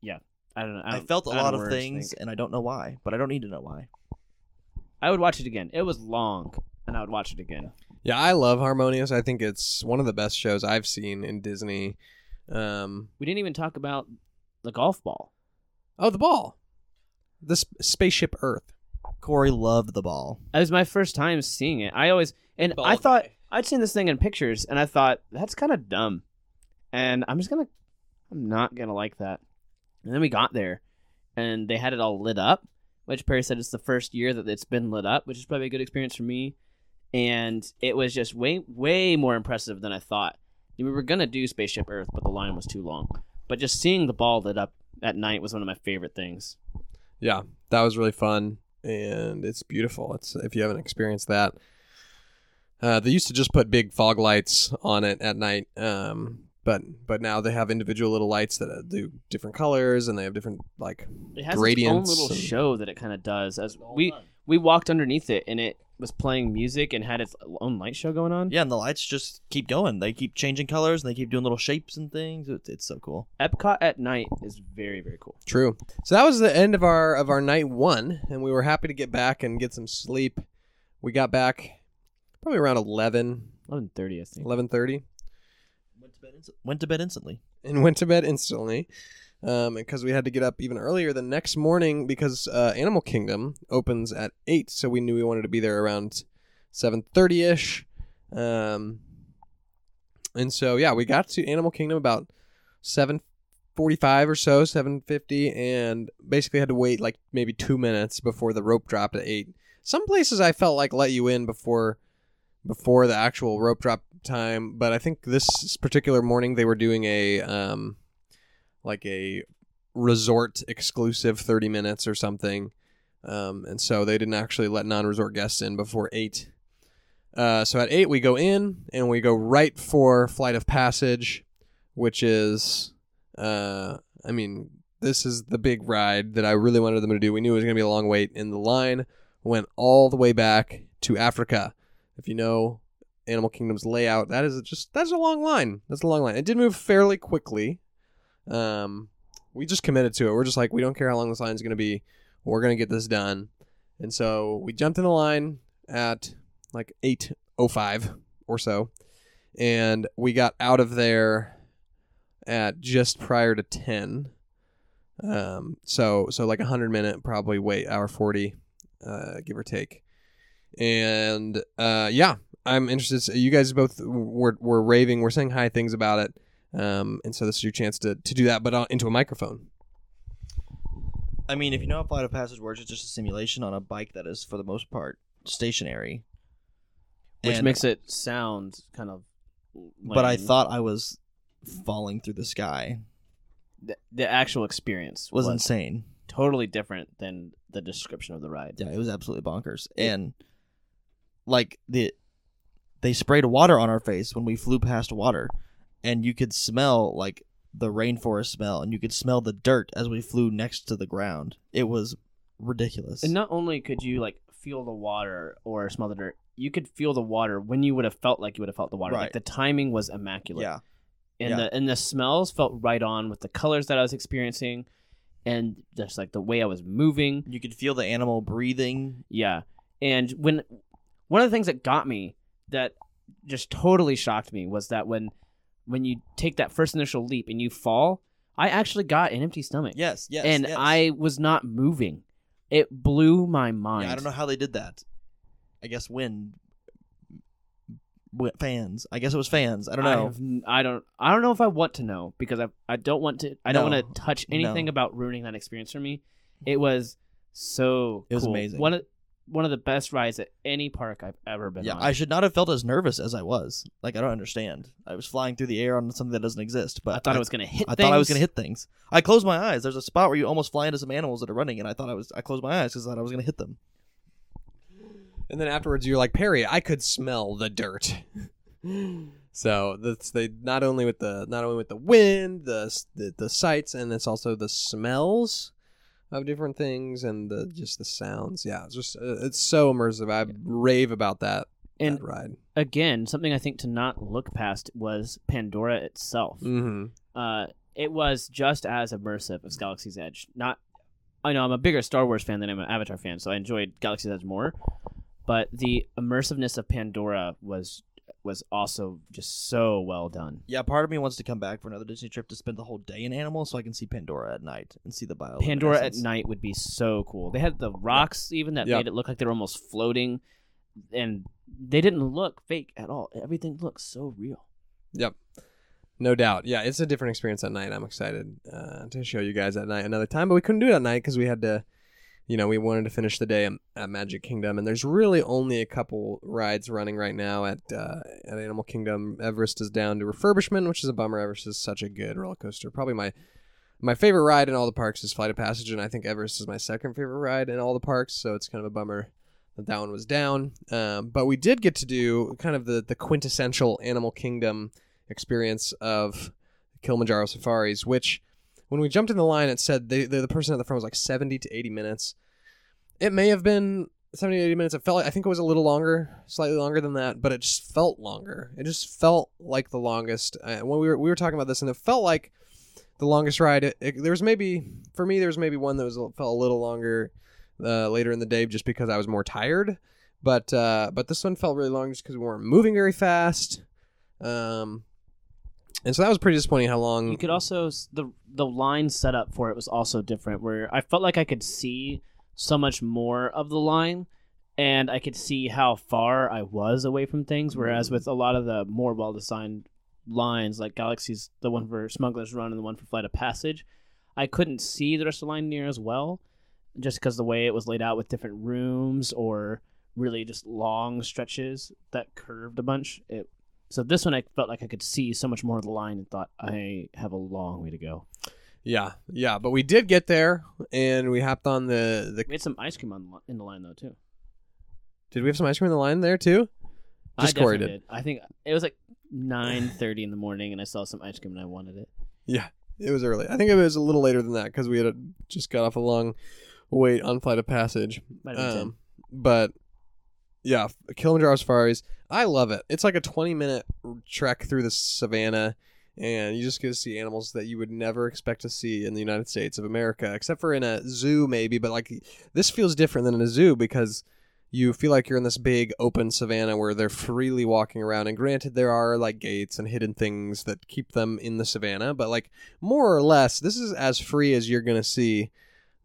yeah. I don't know. I,
I,
don't-
felt a
I
lot of things, and I don't know why, but I don't need to know why.
I would watch it again. It was long, and I would watch it again.
Yeah, I love Harmonious. I think it's one of the best shows I've seen in Disney. Um,
We didn't even talk about the golf ball.
oh, the ball, the sp- spaceship Earth.
Corey loved the ball.
It was my first time seeing it. I always and
Ball
I thought
guy.
I'd seen this thing in pictures, and I thought that's kind of dumb, and I'm just gonna, I'm not gonna like that. And then we got there, and they had it all lit up, which Perry said it's the first year that it's been lit up, which is probably a good experience for me. And it was just way, way more impressive than I thought. We were gonna do Spaceship Earth, but the line was too long. But just seeing the ball lit up at night was one of my favorite things.
Yeah, that was really fun, and it's beautiful. It's if you haven't experienced that. Uh, they used to just put big fog lights on it at night, um, but but now they have individual little lights that uh, do different colors, and they have different like
It has
Gradients
its own little
and-
show that it kind of does. As we we walked underneath it, and it was playing music and had its own light show going on.
Yeah, and the lights just keep going. They keep changing colors, and they keep doing little shapes and things. It's, it's so cool.
Epcot at night is very very cool.
True. So that was the end of our of our night one, and we were happy to get back and get some sleep. We got back probably around 11,
Eleven thirty, I think.
11.30
Went to bed, inst- went to bed instantly.
and went to bed instantly um, because we had to get up even earlier the next morning because uh, Animal Kingdom opens at 8, so we knew we wanted to be there around 7.30ish. Um, and so, yeah, we got to Animal Kingdom about 7.45 or so, 7.50, and basically had to wait like maybe two minutes before the rope dropped at 8. Some places I felt like let you in before before the actual rope drop time, but I think this particular morning they were doing a um like a resort exclusive 30 minutes or something. Um, and so they didn't actually let non-resort guests in before 8. Uh, so at 8 we go in and we go right for Flight of Passage, which is uh I mean, this is the big ride that I really wanted them to do. We knew it was going to be a long wait in the line went all the way back to Africa. If you know Animal Kingdom's layout, that is just that's a long line. That's a long line. It did move fairly quickly. Um, we just committed to it. We're just like we don't care how long this line is going to be. We're going to get this done. And so we jumped in the line at like 8:05 or so and we got out of there at just prior to 10 um so so like a 100 minute probably wait hour 40 uh give or take and uh yeah i'm interested you guys both were, were raving we're saying high things about it um and so this is your chance to to do that but uh, into a microphone
I mean, if you know how Flight of Passage works, it's just a simulation on a bike that is, for the most part, stationary.
Which
And-
makes it sound kind of.
But I
lame.
thought I was falling through the sky
The, the actual experience
was
was
insane.
totally different than the description of the ride.
Yeah, it was absolutely bonkers. And like the they sprayed water on our face when we flew past water and you could smell like the rainforest smell and you could smell the dirt as we flew next to the ground. It was ridiculous.
And not only could you like feel the water or smell the dirt, you could feel the water when you would have felt like you would have felt the water.
Right.
Like the timing was immaculate.
yeah.
and
yeah.
the and the smells felt right on with the colors that I was experiencing, and just like the way I was moving.
You could feel the animal breathing.
Yeah, and when one of the things that got me that just totally shocked me was that when when you take that first initial leap and you fall, I actually got an empty stomach.
Yes, yes.
and
yes.
I was not moving. It blew my mind.
Yeah, I don't know how they did that. I guess wind wi- fans. I guess it was fans. I don't know.
have n- I don't. I don't know if I want to know because I. I don't want to. I don't want to touch anything
No.
about ruining that experience for me. It mm-hmm. was so.
It was
cool.
amazing.
One of one of the best rides at any park I've ever been
yeah,
on.
I should not have felt as nervous as I was. Like I don't understand. I was flying through the air on something that doesn't exist, but
I thought I was gonna hit.
I thought I was gonna hit things. I closed my eyes. There's a spot where you almost fly into some animals that are running, and I thought I was. I closed my eyes because I thought I was gonna hit them.
And then afterwards, you're like Perry. I could smell the dirt. [LAUGHS] so that's they not only with the not only with the wind, the the, the sights, and it's also the smells of different things and the just the sounds. Yeah, it's just uh, it's so immersive. I rave about that,
And
that ride.
again, something I think to not look past was Pandora itself.
Mm-hmm.
Uh, it was just as immersive as Galaxy's Edge. Not, I know I'm a bigger Star Wars fan than I'm an Avatar fan, so I enjoyed Galaxy's Edge more. But the immersiveness of Pandora was was also just so well done.
Yeah, part of me wants to come back for another Disney trip to spend the whole day in animals, so I can see Pandora at night and see the bio.
Pandora at night would be so cool. They had the rocks even that
Yeah.
made it look like they were almost floating, and they didn't look fake at all. Everything looked so real.
Yep. No doubt. Yeah, it's a different experience at night. I'm excited uh, to show you guys at night another time, but we couldn't do it at night because we had to, you know, we wanted to finish the day at, Magic Kingdom, and there's really only a couple rides running right now at uh, at Animal Kingdom. Everest is down to refurbishment, which is a bummer. Everest is such a good roller coaster. Probably my my favorite ride in all the parks is Flight of Passage, and I think Everest is my second favorite ride in all the parks. So it's kind of a bummer that that one was down. Um, but we did get to do kind of the the quintessential Animal Kingdom experience of Kilimanjaro safaris, which when we jumped in the line, it said they, the, the person at the front was like 70 to 80 minutes. It may have been 70 to 80 minutes. It felt like, I think it was a little longer, slightly longer than that, but it just felt longer. It just felt like the longest. Uh, when we were, we were talking about this, and it felt like the longest ride. It, it, there was maybe, for me, there was maybe one that was felt a little longer uh, later in the day just because I was more tired. But uh, but this one felt really long just because we weren't moving very fast. Um, and so that was pretty disappointing how long.
You could also the the line set up for it was also different. Where I felt like I could see so much more of the line, and I could see how far I was away from things. Whereas with a lot of the more well designed lines, like Galaxy's, the one for Smuggler's Run and the one for Flight of Passage, I couldn't see the rest of the line near as well, just because the way it was laid out with different rooms or really just long stretches that curved a bunch. It so this one I felt like I could see so much more of the line and thought I have a long way to go.
Yeah, yeah, but we did get there, and we hopped on the the.
We had some ice cream on the, in the line though too.
Did we have some ice cream in the line there too? Just
I
Corey
definitely did. I think it was like nine thirty in the morning, and I saw some ice cream and I wanted it.
Yeah, it was early. I think it was a little later than that because we had uh just got off a long wait on Flight of Passage.
Might have been
Um, but yeah, Kilimanjaro Safaris. I love it. It's like a 20 minute trek through the savannah, and you just get to see animals that you would never expect to see in the United States of America, except for in a zoo, maybe. But like this feels different than in a zoo because you feel like you're in this big open savannah where they're freely walking around. And granted, there are like gates and hidden things that keep them in the savannah, but like more or less, this is as free as you're going to see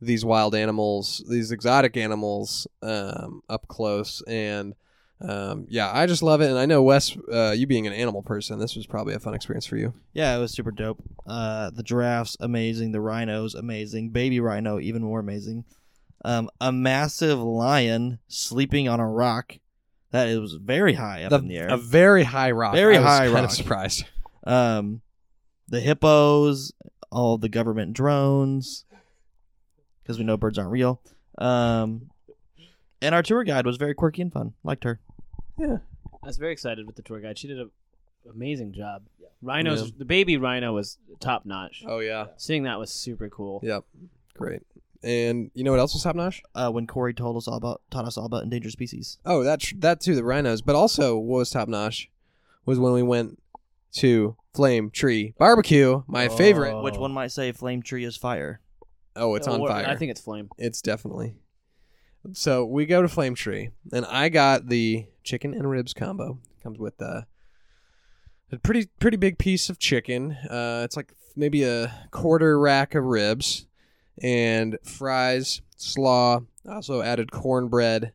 these wild animals, these exotic animals, um, up close. And um, yeah, I just love it. And I know Wes, uh, you being an animal person, this was probably a fun experience for you.
Yeah, it was super dope. Uh, the giraffes, amazing. The rhinos, amazing. Baby rhino, even more amazing. Um, a massive lion sleeping on a rock that is very high up
The-
in the air.
A very high rock.
Very
I was
high
kind
rock.
of surprised.
Um, the hippos, all the government drones, because we know birds aren't real. Um, and our tour guide was very quirky and fun. Liked her.
Yeah, I was very excited with the tour guide. She did an amazing job. Yeah. Rhinos,
Yeah.
the baby rhino was top notch.
Oh yeah.
Seeing that was super cool.
Yep. Great. And you know what else was top notch?
Uh, when Corey told us all about, taught us all about endangered species.
Oh, that tr- that too, the rhinos. But also, what was top notch was when we went to Flame Tree Barbecue, my favorite.
Oh.
Which one might say flame tree is fire.
Oh, it's on
Or-
fire.
I think it's flame.
it's definitely. So we go to Flame Tree, and I got the chicken and ribs combo. Comes with uh, a pretty pretty big piece of chicken. Uh, it's like maybe a quarter rack of ribs, and fries, slaw. I also added cornbread,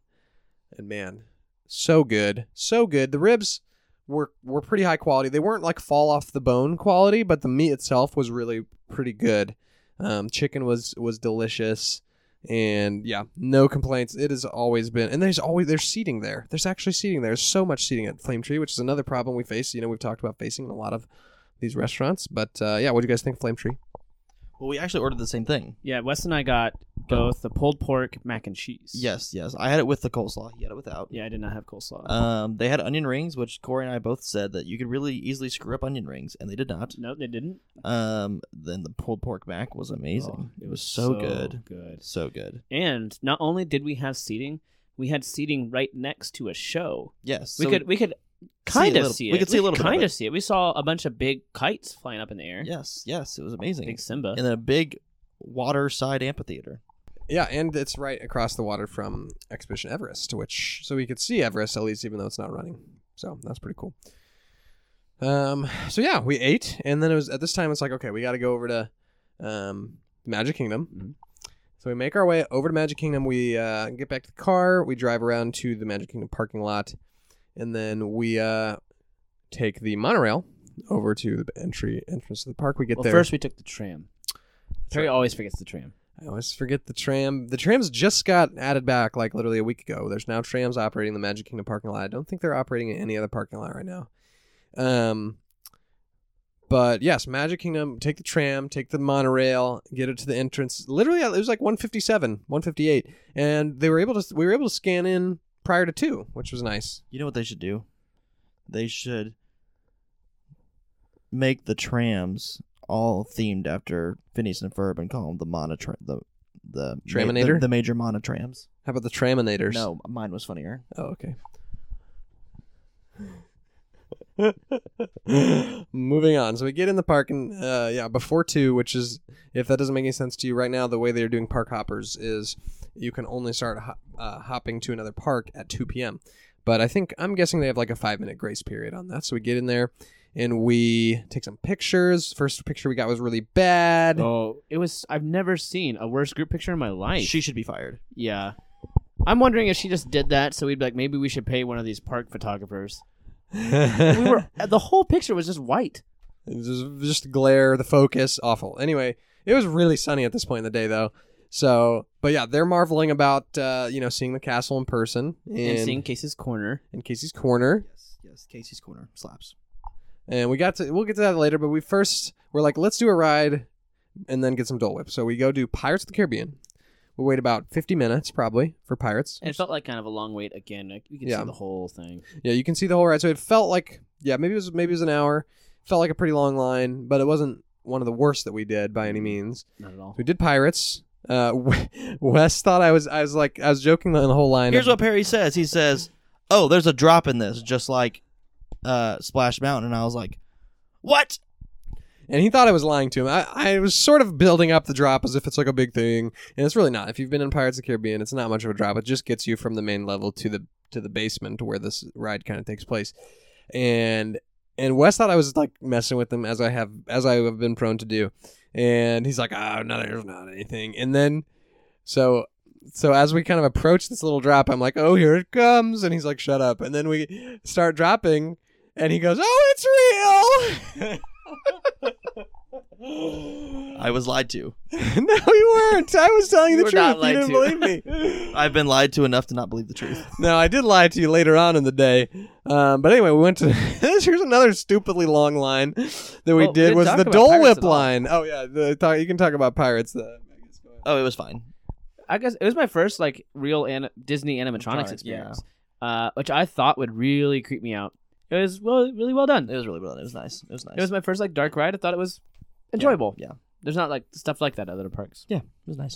and man, so good, so good. The ribs were were pretty high quality. They weren't like fall off the bone quality, but the meat itself was really pretty good. Um, chicken was was delicious, and yeah, no complaints. It has always been, and there's always there's seating there. There's actually seating there. There's so much seating at Flame Tree, which is another problem we face. You know, we've talked about facing in a lot of these restaurants, but uh, yeah, what do you guys think, Flame Tree?
Well, we actually ordered the same thing.
Yeah, Wes and I got both the pulled pork mac and cheese.
Yes, yes. I had it with the coleslaw. He had it without.
Yeah, I did not have coleslaw.
Um, they had onion rings, which Corey and I both said that you could really easily screw up onion rings, and they did not.
no, they didn't.
Um, then the pulled pork mac was amazing.
Oh,
it was so, good,
Good.
so good.
And not only did we have seating, we had seating right next to a show.
Yes,
We
so
could we could
see
kind
a
of
little-
see it.
we could see a little bit of
kind of see it. We saw a bunch of big kites flying up in the air.
Yes, yes, it was amazing.
Big Simba.
And then a big waterside amphitheater.
Yeah, and it's right across the water from Expedition Everest, which so we could see Everest at least, even though it's not running. So that's pretty cool. Um, so yeah, we ate, and then it was at this time it's like okay, we got to go over to um, Magic Kingdom.
Mhm.
So we make our way over to Magic Kingdom. We uh, get back to the car. We drive around to the Magic Kingdom parking lot, and then we uh, take the monorail over to the entry entrance to the park. We get
well,
there
first we took the tram. Terry always forgets the tram.
I always forget the tram. The trams just got added back like literally a week ago. There's now trams operating the Magic Kingdom parking lot. I don't think they're operating in any other parking lot right now. Um, but yes, Magic Kingdom. Take the tram, take the monorail, get it to the entrance. Literally, it was like 157, 158, and they were able to. We were able to scan in prior to two, which was nice.
You know what they should do? They should make the trams all themed after Phineas and Ferb and call them the monotram the the
Traminator?
the, the major monotrams.
How about the traminators?
No, mine was funnier.
Oh, okay. Moving on. So we get in the park and uh, yeah, before two, which is if that doesn't make any sense to you right now, the way they're doing park hoppers is you can only start ho- uh, hopping to another park at 2 p.m. But I think I'm guessing they have like a five minute grace period on that. So we get in there and we take some pictures. First picture we got was really bad.
Oh, it was. I've never seen a worse group picture in my life.
She should be fired.
yeah. I'm wondering if she just did that, so we'd be like, maybe we should pay one of these park photographers. We were [LAUGHS] the whole picture was just white.
It was just, just glare, the focus, awful. Anyway, it was really sunny at this point in the day, though. So, but yeah, they're marveling about uh, you know seeing the castle in person and,
And seeing Casey's corner.
in Casey's corner.
Yes, yes. Casey's corner slaps.
And we got to we'll get to that later, but we first we're like let's do a ride and then get some Dole Whip. So we go do Pirates of the Caribbean. We wait about 50 minutes probably for Pirates.
And it felt like kind of a long wait again. Like, you can
Yeah.
see the whole thing.
Yeah, you can see the whole ride. So it felt like yeah, maybe it was maybe it was an hour. Felt like a pretty long line, but it wasn't one of the worst that we did by any means.
Not at all.
We did Pirates. Uh, [LAUGHS] Wes thought I was I was like I was joking in the whole line.
Here's
of-
what Perry says. He says, "Oh, there's a drop in this, just like uh, Splash Mountain." And I was like, "What?"
And he thought I was lying to him. I, I was sort of building up the drop as if it's like a big thing, and it's really not. If you've been in Pirates of the Caribbean, it's not much of a drop. It just gets you from the main level to the to the basement where this ride kind of takes place. And and Wes thought I was like messing with him as I have as I have been prone to do, and he's like, "Oh no, there's not anything." And then so so as we kind of approach this little drop, I'm like, "Oh, here it comes," and he's like, "Shut up!" And then we start dropping, and he goes, "Oh, it's real." [LAUGHS]
I was lied to. [LAUGHS]
no, you weren't. I was telling you
You
the
were
truth.
not
You didn't
to.
believe me. [LAUGHS]
I've been lied to enough to not believe the truth.
no, I did lie to you later on in the day. Um, but anyway, we went to. [LAUGHS] Here's another stupidly long line that we
Oh, we
did
didn't
was the
about
Dole Whip line. Oh yeah, the, talk, you can talk about pirates. The,
Oh, it was fine.
I guess it was my first like real an- Disney animatronics
Animatronics,
experience, uh, which I thought would really creep me out. It was well, really well done.
It was really well. done. It was nice. It was nice.
It was my first like dark ride. I thought it was enjoyable.
Yeah,
There's not like stuff like that at other parks.
yeah, it was nice.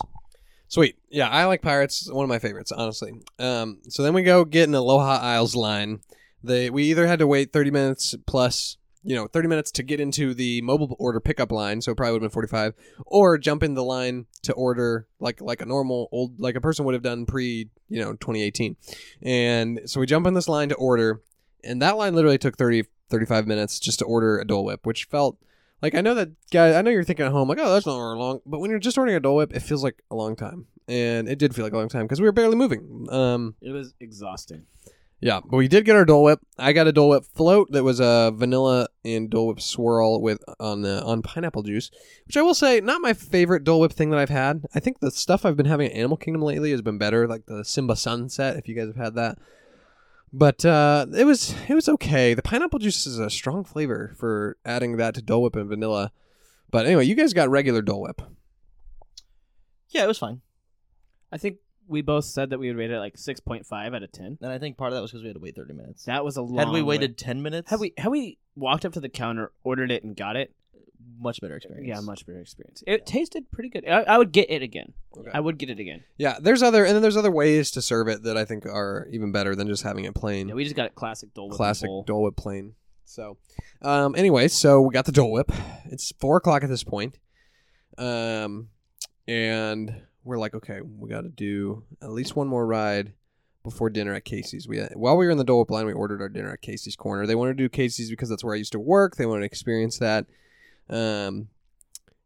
Sweet. Yeah, I like Pirates. One of my favorites, honestly. Um, so then we go get an Aloha Isles line. They we either had to wait 30 minutes plus, you know, 30 minutes to get into the mobile order pickup line, so it probably would have been 45, or jump in the line to order like like a normal old like a person would have done pre, you know, 2018. And so we jump in this line to order, and that line literally took 30 35 minutes just to order a Dole Whip, which felt like I know that guy. I know you're thinking at home like, oh, that's not very long. But when you're just ordering a Dole Whip, it feels like a long time, and it did feel like a long time because we were barely moving. Um,
It was exhausting.
yeah, but we did get our Dole Whip. I got a Dole Whip float that was a vanilla and Dole Whip swirl with on uh, on pineapple juice, which I will say not my favorite Dole Whip thing that I've had. I think the stuff I've been having at Animal Kingdom lately has been better, like the Simba Sunset. If you guys have had that. But uh, it was it was okay. The pineapple juice is a strong flavor for adding that to Dole Whip and vanilla. But anyway, you guys got regular Dole Whip.
Yeah, it was fine.
I think we both said that we would rate it like six point five out of ten.
And I think part of that was because we had to wait 30 minutes.
That was a long.
Had we
wait.
waited 10 minutes,
had we had we walked up to the counter, ordered it, and got it,
much better experience.
yeah, much better experience. It tasted pretty good. I, I would get it again.
Okay.
I would get it again.
Yeah, there's other and then there's other ways to serve it that I think are even better than just having it plain.
Yeah, we just got it classic Dole Whip.
classic
bowl.
Dole Whip plain. So, um, anyway, so we got the Dole Whip. It's four o'clock at this point, um, and we're like, okay, we got to do at least one more ride before dinner at Casey's. We while we were in the Dole Whip line, we ordered our dinner at Casey's Corner. They wanted to do Casey's because that's where I used to work. They wanted to experience that. Um,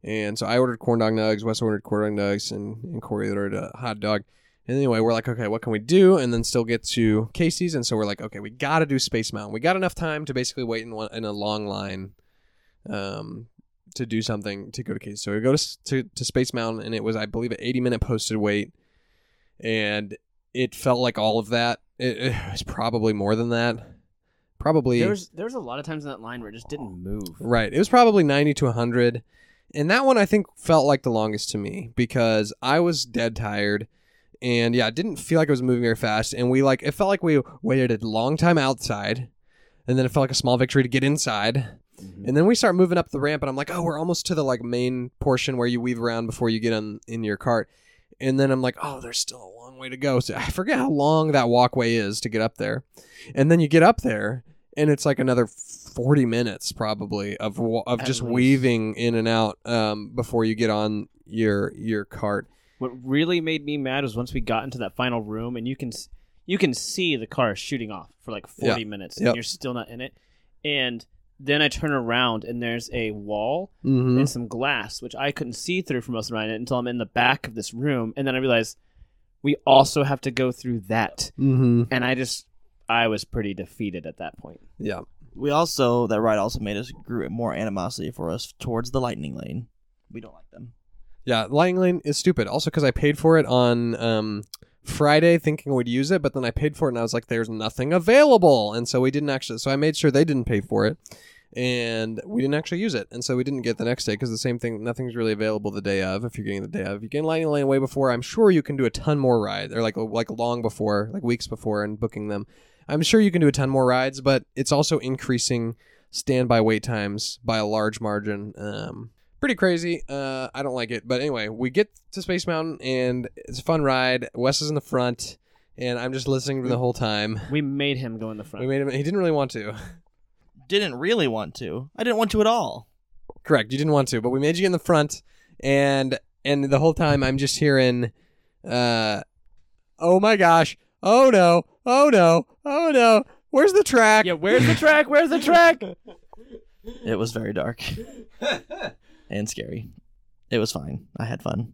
and so I ordered corn dog nugs. Wes ordered corn dog nugs, and, and Corey ordered a hot dog. And anyway, we're like, okay, what can we do? And then still get to Casey's. And so we're like, okay, we got to do Space Mountain. We got enough time to basically wait in, one, in a long line um, to do something to go to Casey's. So we go to, to, to Space Mountain, and it was, I believe, an 80 minute posted wait. And it felt like all of that. It, it was probably more than that. Probably.
There was there was a lot of times in that line where it just didn't move.
Right. It was probably 90 to 100. And that one I think felt like the longest to me because I was dead tired. And yeah, it didn't feel like it was moving very fast. And we like, it felt like we waited a long time outside. And then it felt like a small victory to get inside. Mm-hmm. And then we start moving up the ramp. And I'm like, oh, we're almost to the like main portion where you weave around before you get on in your cart. And then I'm like, oh, there's still a long way to go. So I forget how long that walkway is to get up there. And then you get up there, and it's like another 40 minutes probably of of
At
just
least.
weaving in and out um, before you get on your your cart.
What really made me mad was once we got into that final room and you can you can see the car shooting off for like 40
Yeah.
minutes
Yep.
and you're still not in it. And then I turn around and there's a wall
Mm-hmm.
and some glass which I couldn't see through for most of the ride until I'm in the back of this room and then I realized we also have to go through that.
Mm-hmm.
And I just I was pretty defeated at that point.
Yeah.
We also that ride also made us grew more animosity for us towards the lightning lane. We don't like them.
Yeah, Lightning Lane is stupid. Also, because I paid for it on um, Friday, thinking we'd use it, but then I paid for it and I was like, "There's nothing available," and so we didn't actually. So I made sure they didn't pay for it, and we didn't actually use it, and so we didn't get the next day because the same thing. Nothing's really available the day of. If you're getting the day of, if you get Lightning Lane way before, I'm sure you can do a ton more rides, or like like long before, like weeks before, and booking them. I'm sure you can do a ton more rides, but it's also increasing standby wait times by a large margin. Um, pretty crazy. Uh, I don't like it, but anyway, we get to Space Mountain and it's a fun ride. Wes is in the front, and I'm just listening to the whole time.
We made him go in the front.
We made him. He didn't really want to.
Didn't really want to. I didn't want to at all.
Correct. You didn't want to, but we made you get in the front, and and the whole time I'm just hearing, uh, oh my gosh, oh no, oh no, oh no, where's the track?
yeah, where's the track? Where's the track? [LAUGHS]
It was very dark [LAUGHS] and scary. It was fine. I had fun.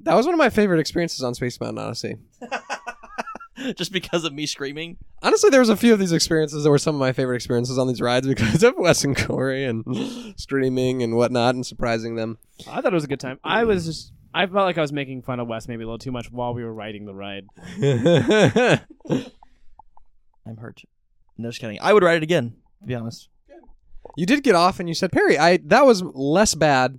That was one of my favorite experiences on Space Mountain, honestly. [LAUGHS]
just because of me screaming.
Honestly, there was a few of these experiences that were some of my favorite experiences on these rides because of Wes and Corey and screaming and whatnot and surprising them.
I thought it was a good time. I was just. I felt like I was making fun of Wes maybe a little too much while we were riding the ride.
I'm hurt. No, just kidding. I would ride it again. To be honest.
you did get off and you said, Perry, I that was less bad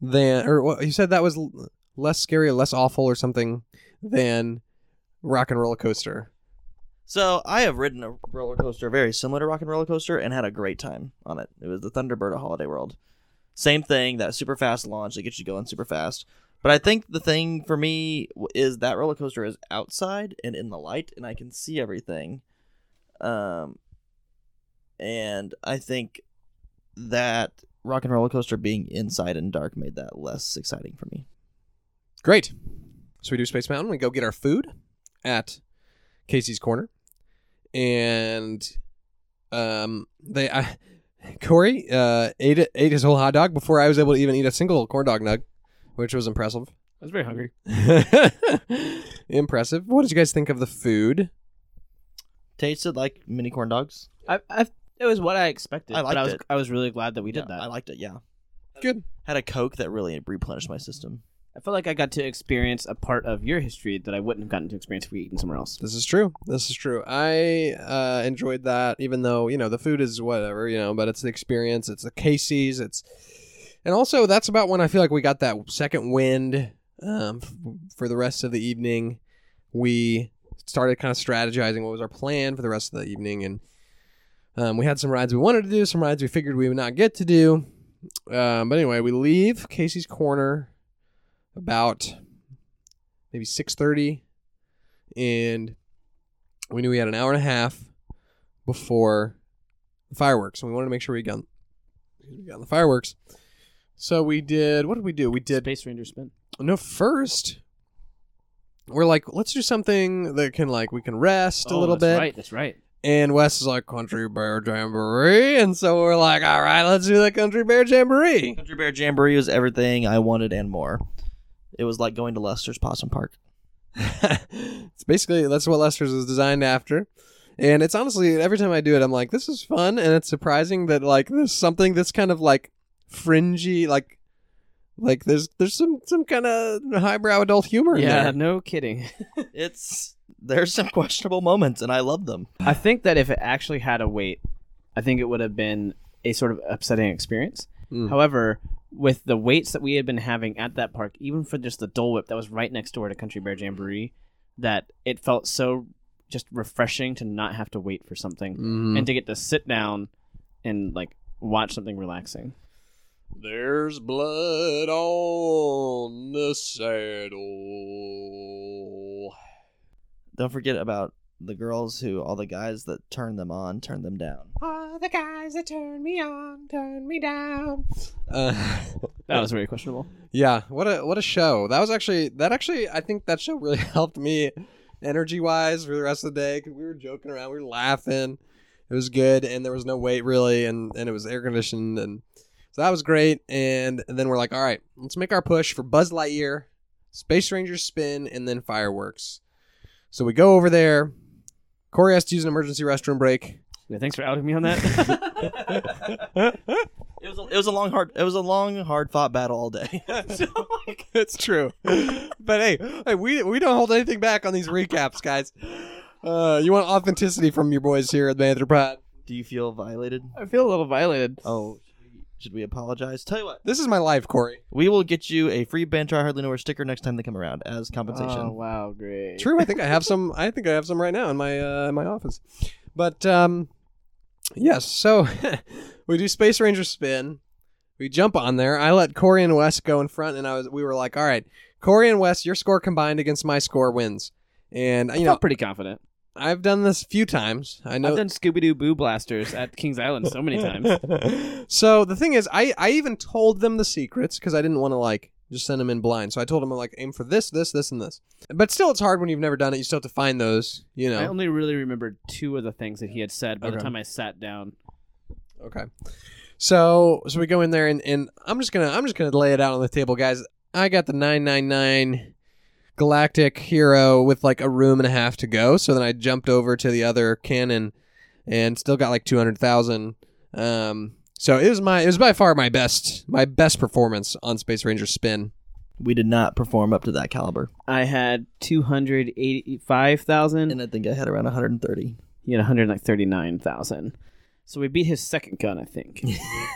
than, or what, you said that was l- less scary or less awful or something than Rock 'n' Roller Coaster.
So I have ridden a roller coaster very similar to Rock 'n' Roller Coaster and had a great time on it. It was the Thunderbird at Holiday World. Same thing, that super fast launch that gets you going super fast. But I think the thing for me w- is that roller coaster is outside and in the light, and I can see everything. Um, and I think that Rock 'n' Roller Coaster being inside and dark made that less exciting for me.
Great. So we do Space Mountain. We go get our food at Casey's Corner, and um, they I, [LAUGHS] Corey uh, ate it, ate his whole hot dog before I was able to even eat a single corn dog nug, which was impressive.
I was very hungry. [LAUGHS]
impressive. What did you guys think of the food?
Tasted like mini corn dogs.
I, I it was what I expected.
I
but
liked
I was
it.
I was really glad that we did
Yeah,
that.
I liked it. Yeah,
Good.
had a Coke that really replenished my system.
I felt like I got to experience a part of your history that I wouldn't have gotten to experience if we eaten somewhere else.
This is true. This is true. I uh, enjoyed that, even though you know the food is whatever, you know, but it's the experience. It's the Casey's. It's and also that's about when I feel like we got that second wind um, f- for the rest of the evening. We started kind of strategizing what was our plan for the rest of the evening, and um, we had some rides we wanted to do, some rides we figured we would not get to do. Um, but anyway, we leave Casey's Corner about maybe six thirty and we knew we had an hour and a half before the fireworks, and we wanted to make sure we got we got the fireworks. So we did. What did we do? We did
Space Ranger spin.
no first. We're like, let's do something that can like we can rest a
Oh,
little bit. that's.
Right, that's right.
And Wes is like Country Bear Jamboree, and so we're like, all right, let's do the Country Bear Jamboree.
Country Bear Jamboree was everything I wanted and more. It was like going to Lester's Possum Park. [LAUGHS] [LAUGHS]
it's basically that's what Lester's is designed after. And it's honestly every time I do it, I'm like, this is fun, and it's surprising that like there's something that's kind of like fringy, like like there's there's some some kind of highbrow adult humor in
Yeah,
there.
no kidding. [LAUGHS]
It's there's some questionable moments and I love them.
I think that if it actually had a weight, I think it would have been a sort of upsetting experience.
Mm.
However, with the weights that we had been having at that park, even for just the Dole Whip that was right next door to Country Bear Jamboree, that it felt so just refreshing to not have to wait for something
Mhm.
and to get to sit down and like watch something relaxing.
There's blood on the saddle.
Don't forget about the girls who all the guys that turn them on turn them down.
All the guys that turn me on, turn me down. Uh, [LAUGHS]
That was very questionable.
Yeah, what a what a show. That was actually that actually I think that show really [LAUGHS] helped me energy wise for the rest of the day. Cause we were joking around, we were laughing. It was good and there was no wait really and and it was air conditioned and so that was great and, then we're like, "All right, let's make our push for Buzz Lightyear, Space Ranger spin and then fireworks." So we go over there. Corey has to use an emergency restroom break.
Yeah, thanks for outing me on that. [LAUGHS]
It was a, it was a long hard it was a long hard fought battle all day. [LAUGHS] [LAUGHS]
it's true. But hey, hey, we we don't hold anything back on these recaps, guys. Uh, you want authenticity from your boys here at the Anthropod.
Do you feel violated?
I feel a little violated.
Oh, should we apologize? Tell you what,
This is my life, Corey.
we will get you a free Banter I Hardly Know Her sticker next time they come around as compensation.
Oh wow, great.
True, I think I have [LAUGHS] some. I think I have some right now in my uh, in my office. But um, yes. So [LAUGHS] we do Space Ranger spin. We jump on there. I let Corey and Wes go in front, and I was we were like, all right, Corey and Wes, your score combined against my score wins. And
I
you
felt
know,
pretty confident.
I've done this a few times. I know
I've done Scooby Doo Boo Blasters at Kings Island so many times. [LAUGHS]
so the thing is, I I even told them the secrets because I didn't want to like just send them in blind. So I told them I'm like aim for this, this, this, and this. But still, it's hard when you've never done it. You still have to find those. You know.
I only really remembered two of the things that he had said by
Okay.
the time I sat down.
Okay. So so we go in there and, and I'm just gonna I'm just gonna lay it out on the table, guys. I got the nine nine nine galactic hero with like a room and a half to go. So then I jumped over to the other cannon and still got like 200,000. Um, so it was my it was by far my best my best performance on Space Ranger Spin.
We did not perform up to that caliber,
I had two hundred eighty-five thousand.
and I think I had around 130.
He had one hundred like thirty-nine thousand. So we beat his second gun, I think.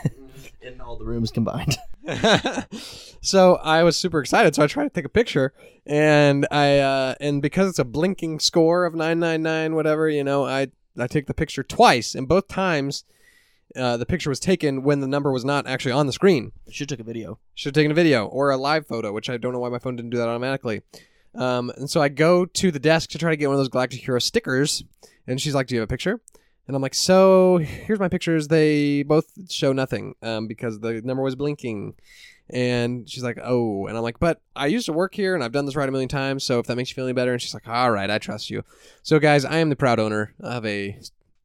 [LAUGHS] [LAUGHS]
in all the rooms combined. [LAUGHS] [LAUGHS]
so I was super excited. So I tried to take a picture, and I uh, and because it's a blinking score of nine nine nine whatever, you know, I I take the picture twice, and both times uh, the picture was taken when the number was not actually on the screen.
Should took a video.
Should have taken a video or a live photo, which I don't know why my phone didn't do that automatically. Um, and so I go to the desk to try to get one of those Galactic Hero stickers, and she's like, "Do you have a picture?" And I'm like, "So here's my pictures. They both show nothing um, because the number was blinking." And she's like, "Oh," and I'm like, "But I used to work here, and I've done this right a million times. So if that makes you feel any better," and she's like, "All right, I trust you." So guys, I am the proud owner of a